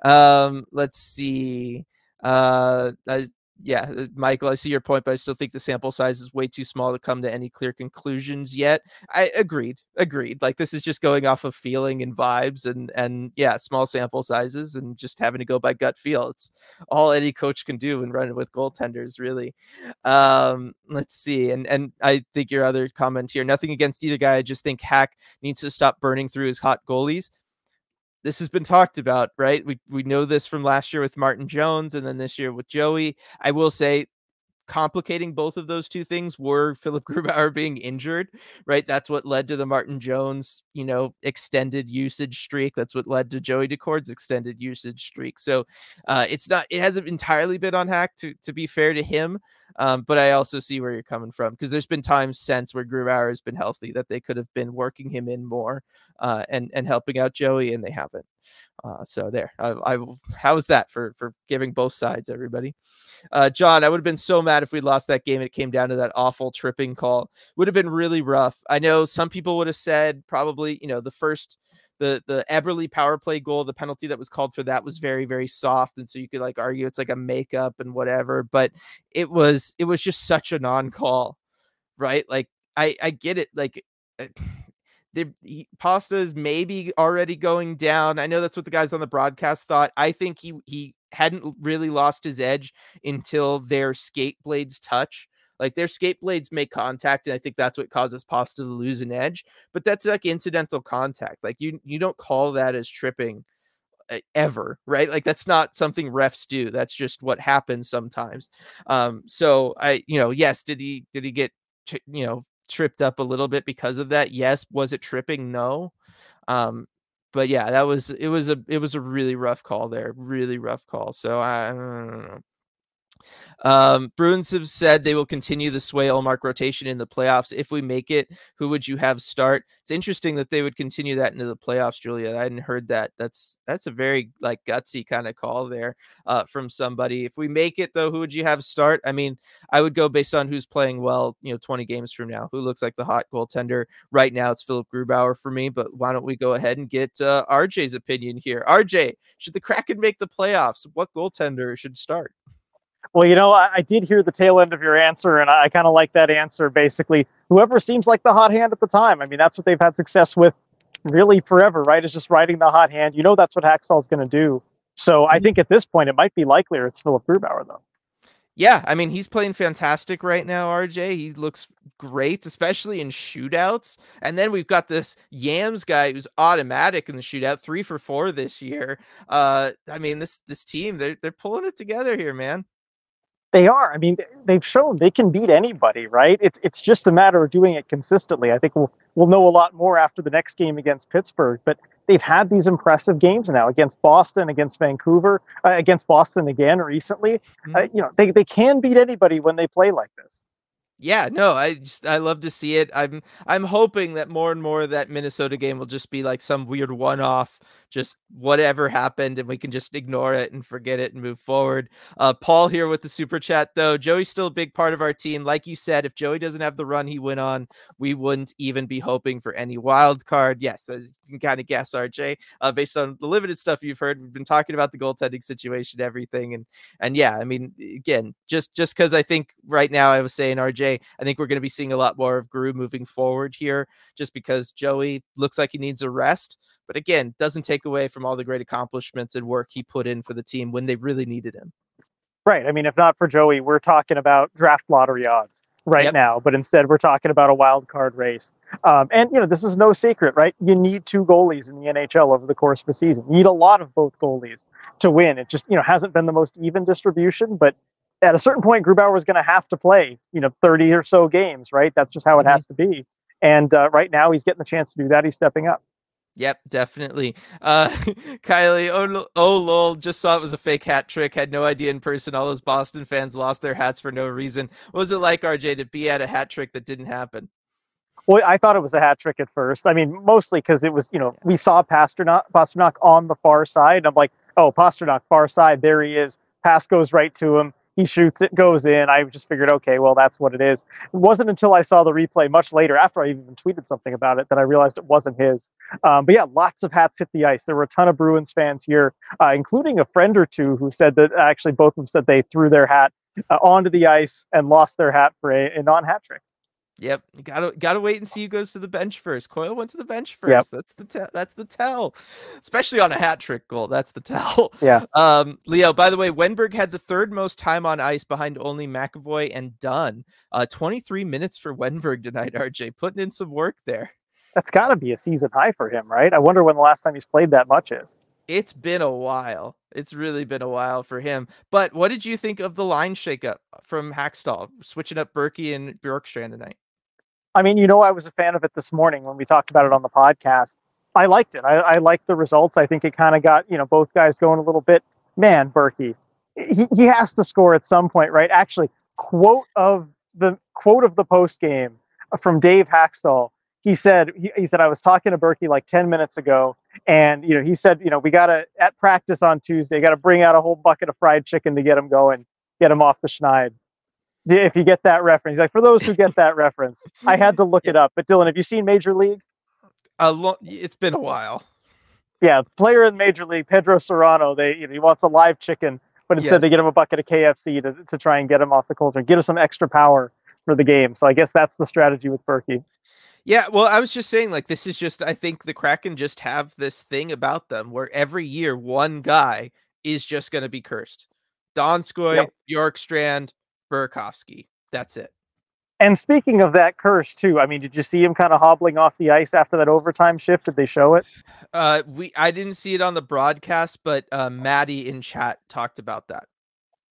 Um, let's see. Uh, yeah, uh, Michael, I see your point, but I still think the sample size is way too small to come to any clear conclusions yet. I agreed, agreed. Like this is just going off of feeling and vibes, and and yeah, small sample sizes, and just having to go by gut feel. It's all any coach can do when running with goaltenders, really. Um, let's see, and and I think your other comment here, nothing against either guy. I just think Hack needs to stop burning through his hot goalies this has been talked about, right? We we know this from last year with Martin Jones and then this year with Joey. I will say complicating both of those two things were Philipp Grubauer being injured, right? That's what led to the Martin Jones, you know, extended usage streak. That's what led to Joey Daccord's extended usage streak. So uh, it's not, it hasn't entirely been on hack to, to be fair to him. Um, but I also see where you're coming from because there's been times since where Grubauer has been healthy that they could have been working him in more uh, and, and helping out Joey and they haven't. Uh, so there, I, I how's that for for giving both sides, everybody? Uh, John, I would have been so mad if we lost that game. It came down to that awful tripping call. Would have been really rough. I know some people would have said probably, you know, the first the the Eberle power play goal, the penalty that was called for that was very very soft, and so you could like argue it's like a makeup and whatever. But it was it was just such a non call, right? Like I I get it, like. Eh, the he, Pasta is maybe already going down. I know that's what the guys on the broadcast thought. I think he he hadn't really lost his edge until their skate blades touch. Like their skate blades make contact, and I think that's what causes Pasta to lose an edge. But that's like incidental contact. Like you you don't call that as tripping uh, ever, right? Like that's not something refs do. That's just what happens sometimes. Um, so I, you know, yes, did he did he get you know tripped up a little bit because of that. Yes, was it tripping? No. Um, but yeah, that was it was a it was a really rough call there, really rough call. So I, I don't know. Um, Bruins have said they will continue the Sway Ullmark rotation in the playoffs. If we make it, who would you have start? It's interesting that they would continue that into the playoffs, Julia. I hadn't heard that. That's that's a very like gutsy kind of call there uh, from somebody. If we make it though, who would you have start? I mean, I would go based on who's playing well. You know, 20 games from now, who looks like the hot goaltender right now? It's Philipp Grubauer for me. But why don't we go ahead and get uh, RJ's opinion here? RJ, should the Kraken make the playoffs? What goaltender should start? Well, you know, I, I, did hear the tail end of your answer, and I, I kind of like that answer. Basically, whoever seems like the hot hand at the time. I mean, that's what they've had success with really forever, right? Is just riding the hot hand. You know, that's what Hakstol's going to do. So I mm-hmm. think at this point, it might be likelier it's Philipp Grubauer, though. Yeah, I mean, he's playing fantastic right now, RJ. He looks great, especially in shootouts. And then we've got this Yams guy who's automatic in the shootout, three for four this year. Uh, I mean, this this team, they're they're pulling it together here, man. They are. I mean, they've shown they can beat anybody, right? It's it's just a matter of doing it consistently. I think we'll we'll know a lot more after the next game against Pittsburgh. But they've had these impressive games now against Boston, against Vancouver, uh, against Boston again recently. Mm-hmm. Uh, you know, they they can beat anybody when they play like this yeah, no, I just I love to see it. I'm I'm hoping that more and more of that Minnesota game will just be like some weird one-off, just whatever happened, and we can just ignore it and forget it and move forward. Uh, Paul here with the super chat though. Joey's still a big part of our team. Like you said, if Joey doesn't have the run he went on, we wouldn't even be hoping for any wild card. Yes, as you can kind of guess, RJ, uh, based on the limited stuff you've heard, we've been talking about the goaltending situation, everything, and and yeah, I mean, again, just just because I think right now I was saying RJ I think we're going to be seeing a lot more of Gru moving forward here, just because Joey looks like he needs a rest. But again, doesn't take away from all the great accomplishments and work he put in for the team when they really needed him. Right. I mean, if not for Joey, we're talking about draft lottery odds right yep. now, but instead we're talking about a wild card race. Um, and you know, this is no secret, right? You need two goalies in the NHL over the course of the season. You need a lot of both goalies to win. It just you know hasn't been the most even distribution, but at a certain point, Grubauer was going to have to play, you know, 30 or so games, right? That's just how it mm-hmm. has to be. And uh, right now, he's getting the chance to do that. He's stepping up. Yep, definitely. Uh, Kylie, oh, oh lol, just saw it was a fake hat trick. Had no idea in person. All those Boston fans lost their hats for no reason. What was it like, RJ, to be at a hat trick that didn't happen? Well, I thought it was a hat trick at first. I mean, mostly because it was, you know, we saw Pasternak, Pastrnak on the far side. I'm like, oh, Pasternak, far side, there he is. Pass goes right to him. He shoots it, goes in. I just figured, okay, well, that's what it is. It wasn't until I saw the replay much later, after I even tweeted something about it, that I realized it wasn't his. Um, but yeah, lots of hats hit the ice. There were a ton of Bruins fans here, uh, including a friend or two who said that actually both of them said they threw their hat uh, onto the ice and lost their hat for a, a non hat trick. Yep, you gotta gotta wait and see who goes to the bench first. Coyle went to the bench first. Yep. That's the te- that's the tell, especially on a hat trick goal. That's the tell. Yeah. Um, Leo. By the way, Wennberg had the third most time on ice behind only McAvoy and Dunn. Uh, 23 minutes for Wennberg tonight. RJ putting in some work there. That's got to be a season high for him, right? I wonder when the last time he's played that much is. It's been a while. It's really been a while for him. But what did you think of the line shakeup from Hakstol, switching up Berkey and Bjorkstrand tonight? I mean, you know, I was a fan of it this morning when we talked about it on the podcast. I liked it. I, I liked the results. I think it kind of got, you know, both guys going a little bit. Man, Berkey, he, he has to score at some point, right? Actually, quote of the quote of the post game from Dave Hakstol. He said, he, he said, I was talking to Berkey like 10 minutes ago. And, you know, he said, you know, we got to, at practice on Tuesday, got to bring out a whole bucket of fried chicken to get him going, get him off the schneid if you get that reference. Like for those who get that reference, I had to look it up. But Dylan, have you seen Major League? A lo- it's been a while. Yeah, player in Major League, Pedro Serrano. They you know, he wants a live chicken, but instead yes. they get him a bucket of KFC to to try and get him off the coals or get him some extra power for the game. So I guess that's the strategy with Berkey. Yeah, well, I was just saying, like, this is just, I think the Kraken just have this thing about them where every year one guy is just going to be cursed. Donskoy, yep. Bjorkstrand, Burakovsky. That's it. And speaking of that curse too, I mean, did you see him kind of hobbling off the ice after that overtime shift? Did they show it? Uh, we I didn't see it on the broadcast, but uh, Maddie in chat talked about that.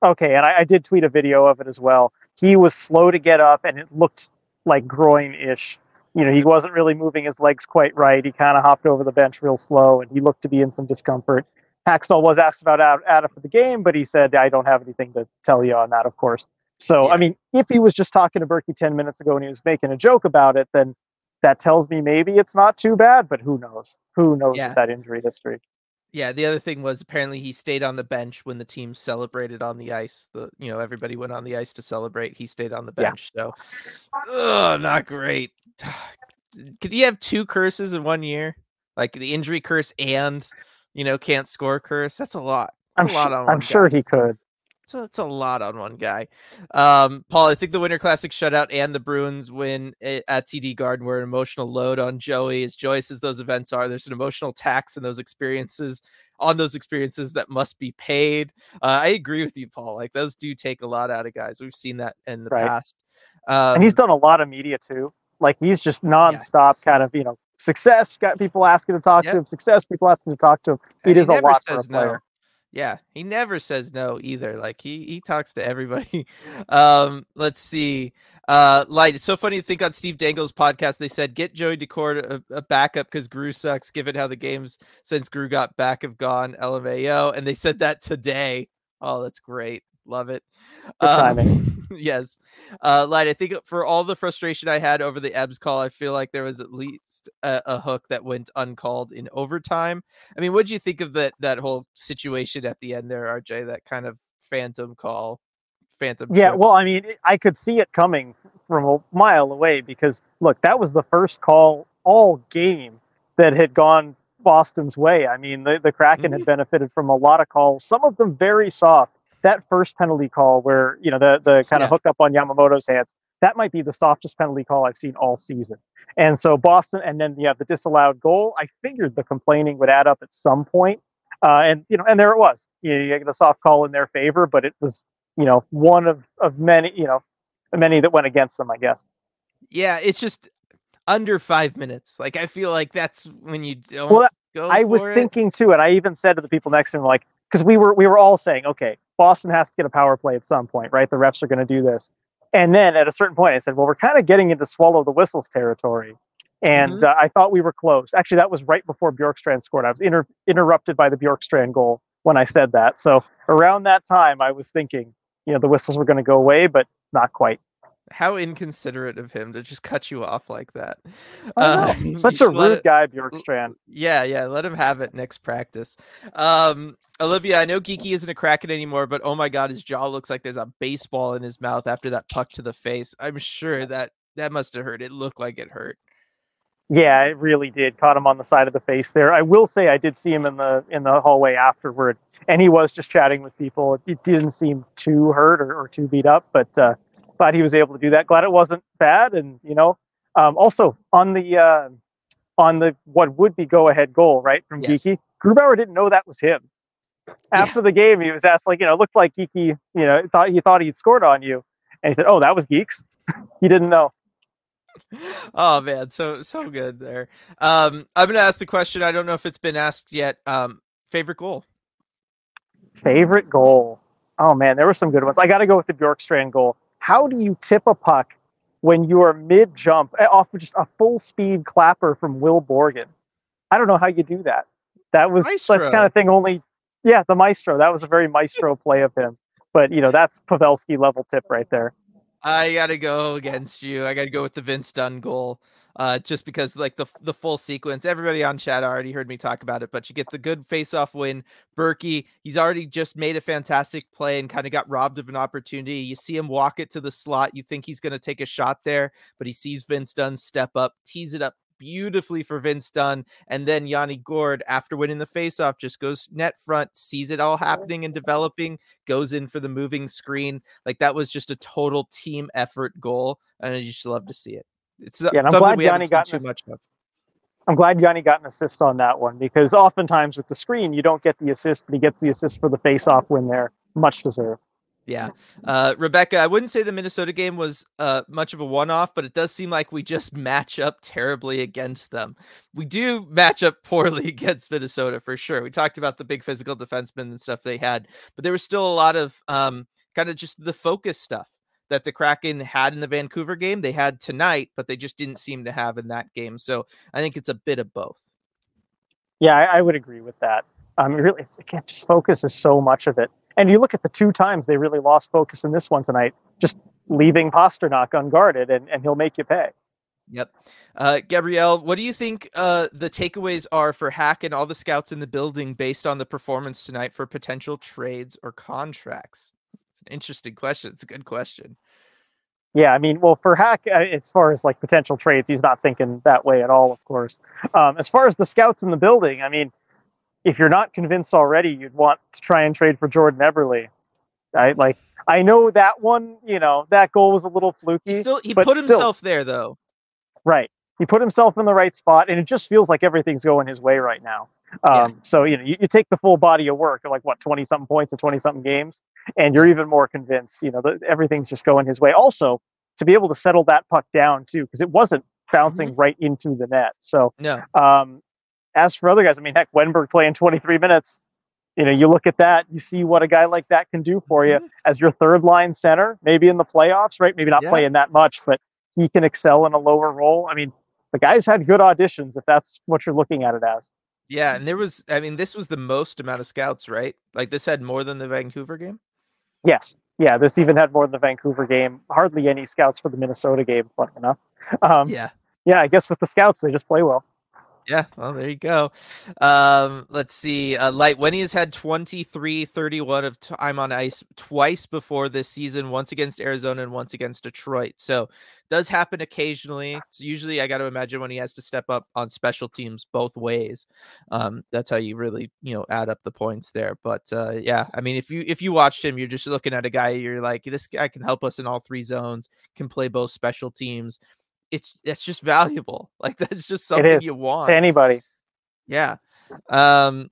Okay, and I, I did tweet a video of it as well. He was slow to get up, and it looked like groin-ish. You know, he wasn't really moving his legs quite right. He kind of hopped over the bench real slow, and he looked to be in some discomfort. Hakstol was asked about Adam for the game, but he said, "I don't have anything to tell you on that, of course." So, yeah. I mean, if he was just talking to Berkey 10 minutes ago and he was making a joke about it, then that tells me maybe it's not too bad, but who knows? Who knows yeah. that injury history? Yeah, the other thing was apparently he stayed on the bench when the team celebrated on the ice. The you know everybody went on the ice to celebrate. He stayed on the bench, yeah. so ugh, not great. Could he have two curses in one year? Like the injury curse and you know can't score curse. That's a lot. That's I'm, a lot on I'm sure he could. It's a, a lot on one guy. Um, Paul, I think the Winter Classic shutout and the Bruins win at TD Garden were an emotional load on Joey. As Joey as those events are there's an emotional tax in those experiences on those experiences that must be paid. Uh, I agree with you, Paul. Like those do take a lot out of guys. We've seen that in the right. past. Um, and he's done a lot of media too. Like he's just nonstop yeah. kind of, you know, success, got people asking to talk yep. to him, success, people asking to talk to him. He does a lot for a player. No. Yeah, he never says no either. Like he he talks to everybody. Um, let's see. Uh, light. It's so funny to think on Steve Dangle's podcast. They said get Joey Daccord a, a backup because Gru sucks. Given how the games since Gru got back have gone, LMAO, and they said that today. Oh, that's great. Love it. Um, yes. Uh, Light, I think for all the frustration I had over the Ebbs call, I feel like there was at least a, a hook that went uncalled in overtime. I mean, what do you think of that that whole situation at the end there, RJ? That kind of phantom call, phantom. Yeah, trip? well, I mean, I could see it coming from a mile away because look, that was the first call all game that had gone Boston's way. I mean, the, the Kraken mm-hmm. had benefited from a lot of calls, some of them very soft that first penalty call where you know the the kind of yeah. hookup on Yamamoto's hands that might be the softest penalty call I've seen all season. And so Boston, and then yeah, the disallowed goal. I figured the complaining would add up at some point, uh, and you know, and there it was. You, know, you get a soft call in their favor, but it was you know one of of many you know many that went against them, I guess. Yeah, it's just under five minutes. Like I feel like that's when you don't. Well, I was it. thinking too, and I even said to the people next to me, like, because we were we were all saying, okay, Boston has to get a power play at some point, right? The refs are going to do this. And then at a certain point, I said, well, we're kind of getting into swallow the whistles territory. and mm-hmm. uh, I thought we were close. Actually, that was right before Bjorkstrand scored. I was inter- interrupted by the Bjorkstrand goal when I said that. So around that time, I was thinking, you know, the whistles were going to go away, but not quite. How inconsiderate of him to just cut you off like that. Uh, Such a rude it, guy, Bjorkstrand. Yeah, yeah. Let him have it next practice. Um, Olivia, I know Geekie isn't a Kraken anymore, but oh my God, his jaw looks like there's a baseball in his mouth after that puck to the face. I'm sure that that must have hurt. It looked like it hurt. Yeah, it really did. Caught him on the side of the face there. I will say I did see him in the in the hallway afterward, and he was just chatting with people. It didn't seem too hurt or, or too beat up, but uh, glad he was able to do that. Glad it wasn't bad, and you know, um, also on the uh, on the what would be go ahead goal right from yes. Geekie, Grubauer didn't know that was him. After yeah. the game, he was asked like, you know, looked like Geekie you know, thought he thought he'd scored on you, and he said, "Oh, that was Geeks." he didn't know oh man, so so good there. Um, I'm gonna ask the question. I don't know if it's been asked yet. Um, favorite goal. Favorite goal. Oh man, there were some good ones. I got to go with the Bjorkstrand goal. How do you tip a puck when you are mid jump eh, off of just a full speed clapper from Will Borgen? I don't know how you do that. That was maestro. that's kind of thing only. Yeah, the maestro. That was a very maestro play of him. But you know, that's Pavelski level tip right there. I gotta go against you. I gotta go with the Vince Dunn goal. Uh, just because like the the full sequence, everybody on chat already heard me talk about it, but you get the good face-off win. Berkey, he's already just made a fantastic play and kind of got robbed of an opportunity. You see him walk it to the slot. You think he's gonna take a shot there, but he sees Vince Dunn step up, tease it up beautifully for Vince Dunn. And then Yanni Gourde, after winning the faceoff, just goes net front, sees it all happening and developing, goes in for the moving screen. Like that was just a total team effort goal. And I just love to see it. It's yeah, I'm glad Yanni got too much of. I'm glad Yanni got an assist on that one because oftentimes with the screen you don't get the assist, but he gets the assist for the face-off win there. Much deserved. Yeah. Uh, Rebecca, I wouldn't say the Minnesota game was uh, much of a one off, but it does seem like we just match up terribly against them. We do match up poorly against Minnesota for sure. We talked about the big physical defensemen and stuff they had, but there was still a lot of um, kind of just the focus stuff that the Kraken had in the Vancouver game. They had tonight, but they just didn't seem to have in that game. So I think it's a bit of both. Yeah, I, I would agree with that. Um, really, it's, again, just focus is so much of it. And you look at the two times they really lost focus in this one tonight, just leaving Pastrnak unguarded, and, and he'll make you pay. Yep. Uh, Gabrielle, what do you think uh, the takeaways are for Hack and all the scouts in the building based on the performance tonight for potential trades or contracts? It's an interesting question. It's a good question. Yeah, I mean, well, for Hack, uh, as far as like potential trades, he's not thinking that way at all, of course. Um, as far as the scouts in the building, I mean, if you're not convinced already, you'd want to try and trade for Jordan Eberle. I like I know that one, you know, that goal was a little fluky. He still he put himself still, there though. Right. He put himself in the right spot and it just feels like everything's going his way right now. Um, yeah. so you know, you, you take the full body of work, like what, 20 something points in 20 something games, and you're even more convinced, you know, that everything's just going his way. Also, to be able to settle that puck down too, because it wasn't bouncing mm-hmm. right into the net. So no. um, as for other guys, I mean, heck, Wennberg playing 23 minutes. You know, you look at that, you see what a guy like that can do for you mm-hmm. as your third line center, maybe in the playoffs, right? Maybe not yeah. playing that much, but he can excel in a lower role. I mean, the guy's had good auditions if that's what you're looking at it as. Yeah, and there was, I mean, this was the most amount of scouts, right? Like this had more than the Vancouver game. Yes, yeah, this even had more than the Vancouver game. Hardly any scouts for the Minnesota game, funny enough. Um, yeah, yeah, I guess with the scouts they just play well. Yeah, well, there you go. Um, let's see. Uh, Light Wenny has had 23 31 of time on ice twice before this season, once against Arizona and once against Detroit. So, does happen occasionally. It's usually, I got to imagine, when he has to step up on special teams both ways. Um, that's how you really, you know, add up the points there. But uh, yeah, I mean, if you if you watched him, you're just looking at a guy. You're like, this guy can help us in all three zones. Can play both special teams it's it's just valuable. Like that's just something you want to anybody. Yeah. Um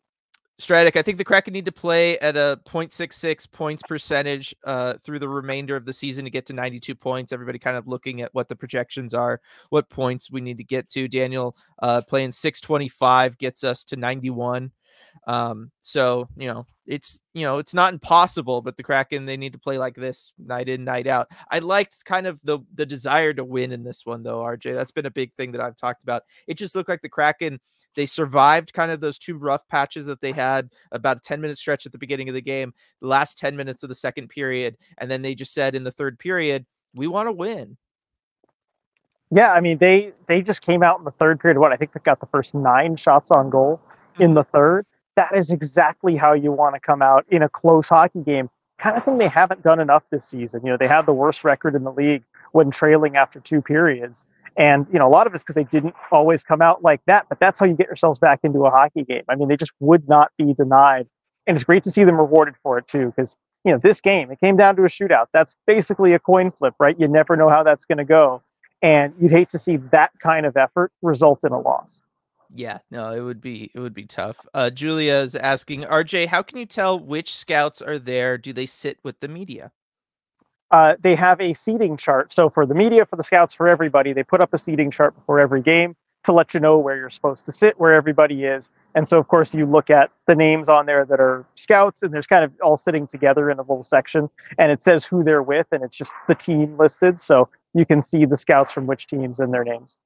Stratic, I think the Kraken need to play at a 0.66 points percentage uh, through the remainder of the season to get to 92 points. Everybody kind of looking at what the projections are, what points we need to get to. Daniel uh, playing 625 gets us to 91. Um, so you know, it's you know, it's not impossible, but the Kraken they need to play like this night in, night out. I liked kind of the the desire to win in this one though, RJ. That's been a big thing that I've talked about. It just looked like the Kraken they survived kind of those two rough patches that they had about a 10 minute stretch at the beginning of the game, the last 10 minutes of the second period, and then they just said in the third period, we want to win. Yeah, I mean they they just came out in the third period. What I think they got the first nine shots on goal in the third. That is exactly how you want to come out in a close hockey game. Kind of thing they haven't done enough this season. You know, they have the worst record in the league when trailing after two periods. And, you know, a lot of it's because they didn't always come out like that, but that's how you get yourselves back into a hockey game. I mean, they just would not be denied. And it's great to see them rewarded for it too, because, you know, this game, it came down to a shootout. That's basically a coin flip, right? You never know how that's going to go. And you'd hate to see that kind of effort result in a loss. Yeah, no, it would be it would be tough. Uh, Julia is asking, RJ, how can you tell which scouts are there? Do they sit with the media? Uh, they have a seating chart. So for the media, for the scouts, for everybody, they put up a seating chart before every game to let you know where you're supposed to sit, where everybody is. And so, of course, you look at the names on there that are scouts, and there's kind of all sitting together in a little section, and it says who they're with, and it's just the team listed. So you can see the scouts from which teams and their names.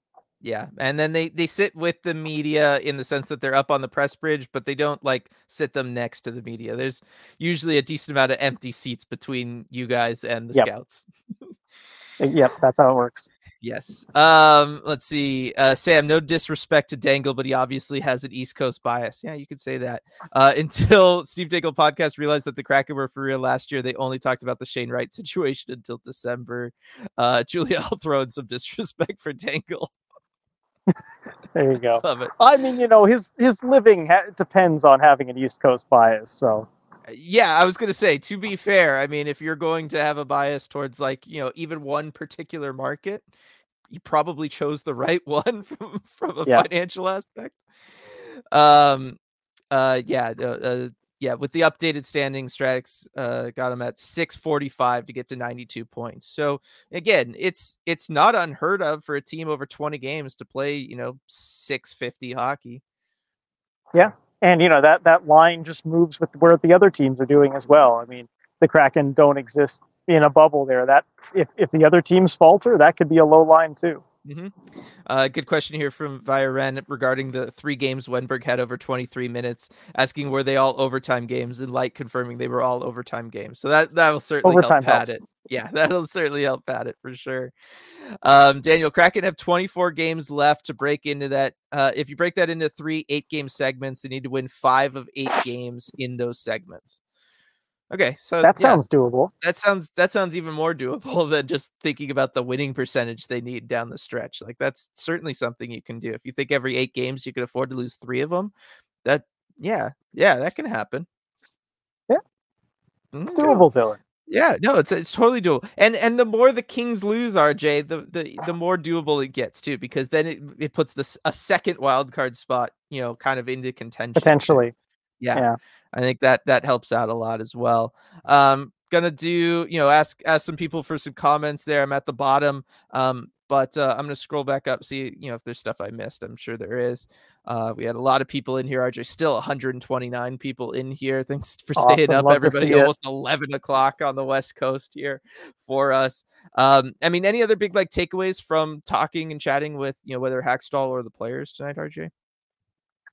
Yeah, and then they they sit with the media in the sense that they're up on the press bridge, but they don't like sit them next to the media. There's usually a decent amount of empty seats between you guys and the yep. scouts. yep, that's how it works. Yes. Um, let's see. Uh, Sam, no disrespect to Dangle, but he obviously has an East Coast bias. Yeah, you could say that. Uh, until Steve Dangle podcast realized that the Kraken were for real last year, they only talked about the Shane Wright situation until December. Uh, Julia, I'll throw in some disrespect for Dangle. there you go. Love it. I mean, you know, his his living ha- depends on having an East Coast bias. So. Yeah, I was gonna say. To be fair, I mean, if you're going to have a bias towards like you know even one particular market, you probably chose the right one from from a yeah. financial aspect. Um, uh, yeah, uh, uh yeah, with the updated standing, Stratix uh, got him at 645 to get to 92 points. So again, it's it's not unheard of for a team over 20 games to play, you know, 650 hockey. Yeah, and you know that that line just moves with where the other teams are doing as well. I mean, the Kraken don't exist in a bubble there. That if if the other teams falter, that could be a low line too. Mm-hmm. Uh, good question here from Via Ren regarding the three games Wennberg had over 23 minutes, asking were they all overtime games, and Light confirming they were all overtime games. So that that will certainly overtime help pad it. Yeah, that'll certainly help pad it for sure. Um, Daniel Kraken have 24 games left to break into that. Uh, if you break that into three eight game segments, they need to win five of eight games in those segments. Okay, so that yeah, sounds doable. That sounds that sounds even more doable than just thinking about the winning percentage they need down the stretch. Like that's certainly something you can do. If you think every 8 games you could afford to lose 3 of them, that yeah, yeah, that can happen. Yeah. Mm, it's doable, Dylan. Yeah, no, it's it's totally doable. And and the more the Kings lose, RJ, the the the more doable it gets too, because then it, it puts this a second wild card spot, you know, kind of into contention. Potentially. Yeah. yeah. I think that that helps out a lot as well. Um, gonna do, you know, ask ask some people for some comments there. I'm at the bottom. Um, but uh, I'm gonna scroll back up, see you know if there's stuff I missed. I'm sure there is. Uh, we had a lot of people in here. RJ, still 129 people in here. Thanks for staying awesome. up, Love everybody. Almost it. 11 o'clock on the West Coast here for us. Um, I mean, any other big like takeaways from talking and chatting with you know whether Hakstol or the players tonight, RJ?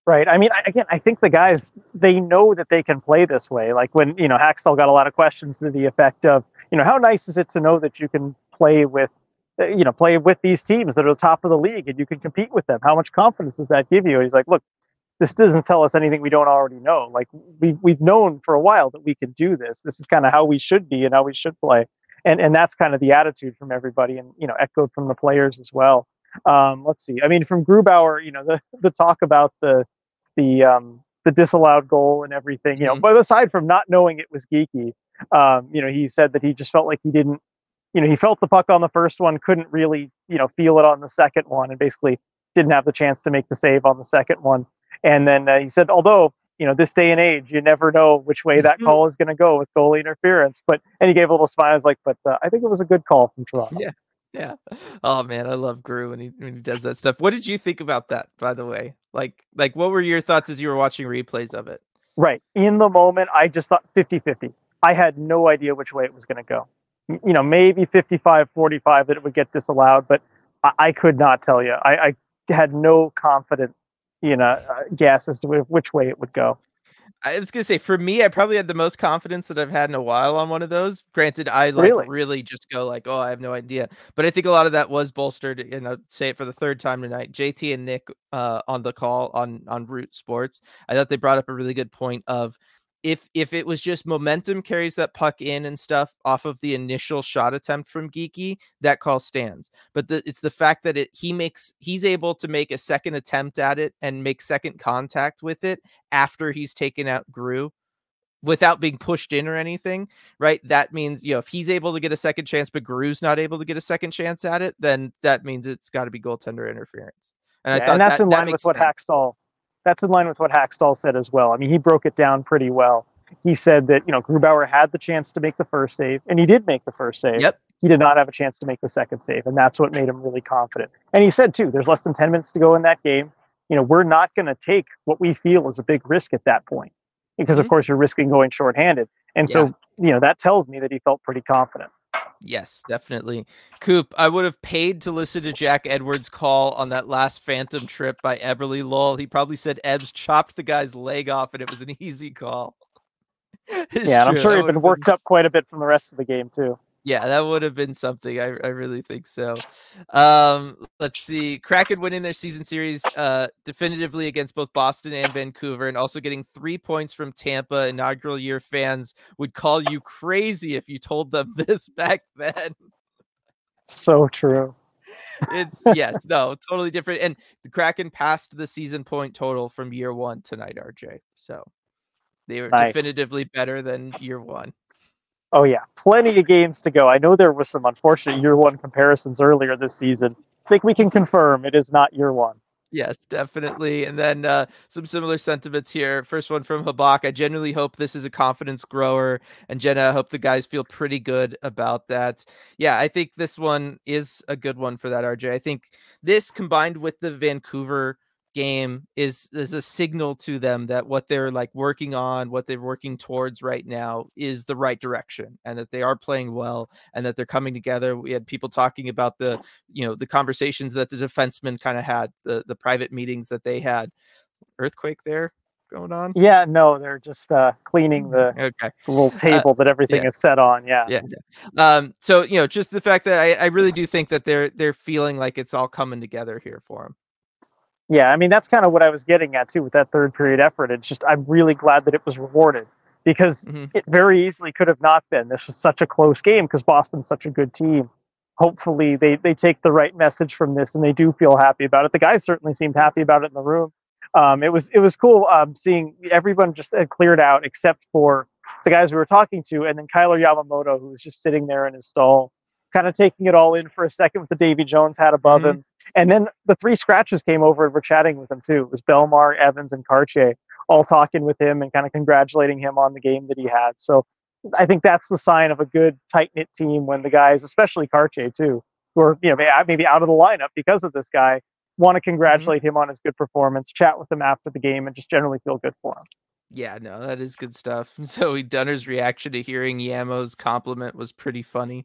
Right. I mean, again, I think the guys they know that they can play this way. Like when you know Hakstol got a lot of questions to the effect of, you know, how nice is it to know that you can play with, uh, you know, play with these teams that are the top of the league and you can compete with them. How much confidence does that give you? And he's like, look, this doesn't tell us anything we don't already know. Like we we've known for a while that we can do this. This is kind of how we should be and how we should play. And and that's kind of the attitude from everybody and you know echoed from the players as well. Um, let's see. I mean, from Grubauer, you know, the the talk about the the um, the disallowed goal and everything. You know, mm-hmm. but aside from not knowing it was Geekie, um, you know, he said that he just felt like he didn't. You know, he felt the puck on the first one, couldn't really, you know, feel it on the second one, and basically didn't have the chance to make the save on the second one. And then uh, he said, although you know, this day and age, you never know which way that mm-hmm. call is going to go with goalie interference. But and he gave a little smile. I was like, but uh, I think it was a good call from Toronto. Yeah, yeah. Oh man, I love Gru when he when he does that stuff. What did you think about that, by the way? Like like what were your thoughts as you were watching replays of it? Right. In the moment, I just thought 50 50. I had no idea which way it was going to go. You know, maybe 55 45 that it would get disallowed, but I, I could not tell you. I, I, had no confident, you know, uh, guess as to which way it would go. I was gonna say for me, I probably had the most confidence that I've had in a while on one of those. Granted, I like really, really just go like, oh, I have no idea. But I think a lot of that was bolstered, and I'll say it for the third time tonight. JT and Nick uh, on the call on on Root Sports. I thought they brought up a really good point of if if it was just momentum carries that puck in and stuff off of the initial shot attempt from Geekie, that call stands. But the, it's the fact that it he makes he's able to make a second attempt at it and make second contact with it after he's taken out Gru without being pushed in or anything, right? That means, you know, if he's able to get a second chance, but Gru's not able to get a second chance at it, then that means it's got to be goaltender interference. And, yeah, and that's that, in line with what sense. Hakstol that's in line with what Hakstol said as well. I mean, he broke it down pretty well. He said that, you know, Grubauer had the chance to make the first save, and he did make the first save. Yep. He did not have a chance to make the second save, and that's what made him really confident. And he said, too, there's less than 10 minutes to go in that game. You know, we're not going to take what we feel is a big risk at that point because, mm-hmm. of course, you're risking going shorthanded. And yeah. so, you know, that tells me that he felt pretty confident. Yes, definitely. Coop, I would have paid to listen to Jack Edwards' call on that last Phantom trip by Eberle Lowell. He probably said Ebbs chopped the guy's leg off and it was an easy call. yeah, I'm sure he'd been worked been... up quite a bit from the rest of the game, too. Yeah, that would have been something. I, I really think so. Um, let's see. Kraken winning their season series uh, definitively against both Boston and Vancouver, and also getting three points from Tampa. Inaugural year fans would call you crazy if you told them this back then. So true. It's yes, no, totally different. And the Kraken passed the season point total from year one tonight, RJ. So they were nice. definitively better than year one. Oh yeah, plenty of games to go. I know there was some unfortunate year one comparisons earlier this season. I think we can confirm it is not year one. Yes, definitely. And then uh, some similar sentiments here. First one from Habak. I genuinely hope this is a confidence grower. And Jenna, I hope the guys feel pretty good about that. Yeah, I think this one is a good one for that, RJ. I think this combined with the Vancouver game is is a signal to them that what they're like working on what they're working towards right now is the right direction and that they are playing well and that they're coming together. We had people talking about the you know the conversations that the defensemen kind of had the the private meetings that they had. Earthquake there going on? Yeah no they're just uh cleaning the okay. little uh, table uh, that everything yeah. is set on yeah. Yeah um so you know just the fact that I, I really do think that they're they're feeling like it's all coming together here for them yeah, I mean that's kind of what I was getting at too with that third period effort. It's just I'm really glad that it was rewarded because mm-hmm. it very easily could have not been. This was such a close game because Boston's such a good team. Hopefully they they take the right message from this and they do feel happy about it. The guys certainly seemed happy about it in the room. Um, it was it was cool um, seeing everyone just had cleared out except for the guys we were talking to, and then Kailer Yamamoto who was just sitting there in his stall, kind of taking it all in for a second with the Davy Jones hat above mm-hmm. him and then the three scratches came over and were chatting with him too. It was Belmar, Evans, and Kartye all talking with him and kind of congratulating him on the game that he had. So I think that's the sign of a good tight knit team when the guys, especially Kartye too, who are you know maybe out of the lineup because of this guy, want to mm-hmm. congratulate mm-hmm. him on his good performance, chat with him after the game, and just generally feel good for him. Yeah, no, that is good stuff. So Dunner's reaction to hearing Yamo's compliment was pretty funny.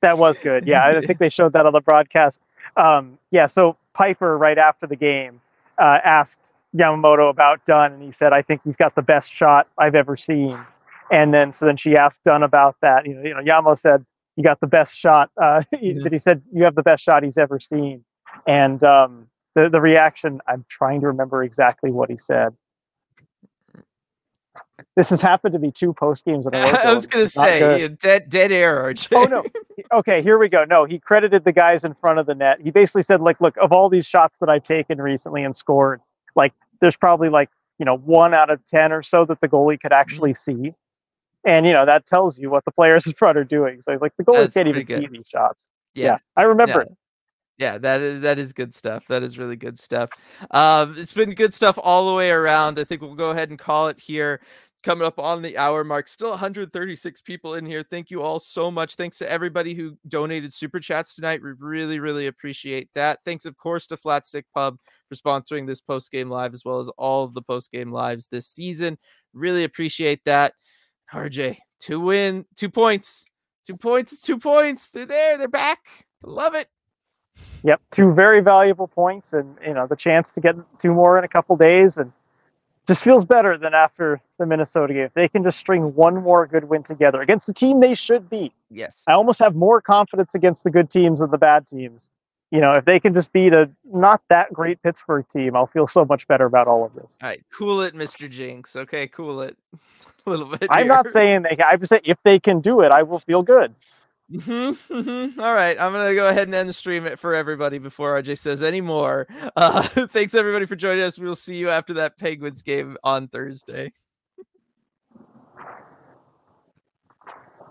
that was good. Yeah, I think they showed that on the broadcast. Um, yeah, so Piper, right after the game, uh, asked Yamamoto about Dunn, and he said, "I think he's got the best shot I've ever seen." And then, so then she asked Dunn about that. You know, you know, Yamo said, "You got the best shot." Uh, yeah. But he said, "You have the best shot he's ever seen." And um, the the reaction, I'm trying to remember exactly what he said. This has happened to me two post games in a row. I was going to say dead dead air. RJ. Oh no. Okay, here we go. No, he credited the guys in front of the net. He basically said, like, look, of all these shots that I've taken recently and scored, like, there's probably like you know one out of ten or so that the goalie could actually mm-hmm. see, and you know that tells you what the players in front are doing. So he's like, the goalie That's can't even good. see these shots. Yeah, yeah I remember yeah. Yeah, that is that is good stuff. That is really good stuff. Um, it's been good stuff all the way around. I think we'll go ahead and call it here. Coming up on the hour mark. Still 136 people in here. Thank you all so much. Thanks to everybody who donated super chats tonight. We really, really appreciate that. Thanks, of course, to Flatstick Pub for sponsoring this post game live as well as all of the post game lives this season. Really appreciate that. RJ, two win, two points, two points, two points. They're there. They're back. Love it. Yep, two very valuable points, and you know the chance to get two more in a couple days, and just feels better than after the Minnesota game. If they can just string one more good win together against the team they should beat. Yes. I almost have more confidence against the good teams than the bad teams. You know, if they can just beat a not that great Pittsburgh team, I'll feel so much better about all of this. All right, cool it, Mr. Jinx. Okay, cool it a little bit. I'm not saying they. Can. I'm just saying if they can do it, I will feel good. Mm-hmm, mm-hmm. All right, I'm gonna go ahead and end the stream it for everybody before RJ says any more. Uh, thanks everybody for joining us. We'll see you after that Penguins game on Thursday.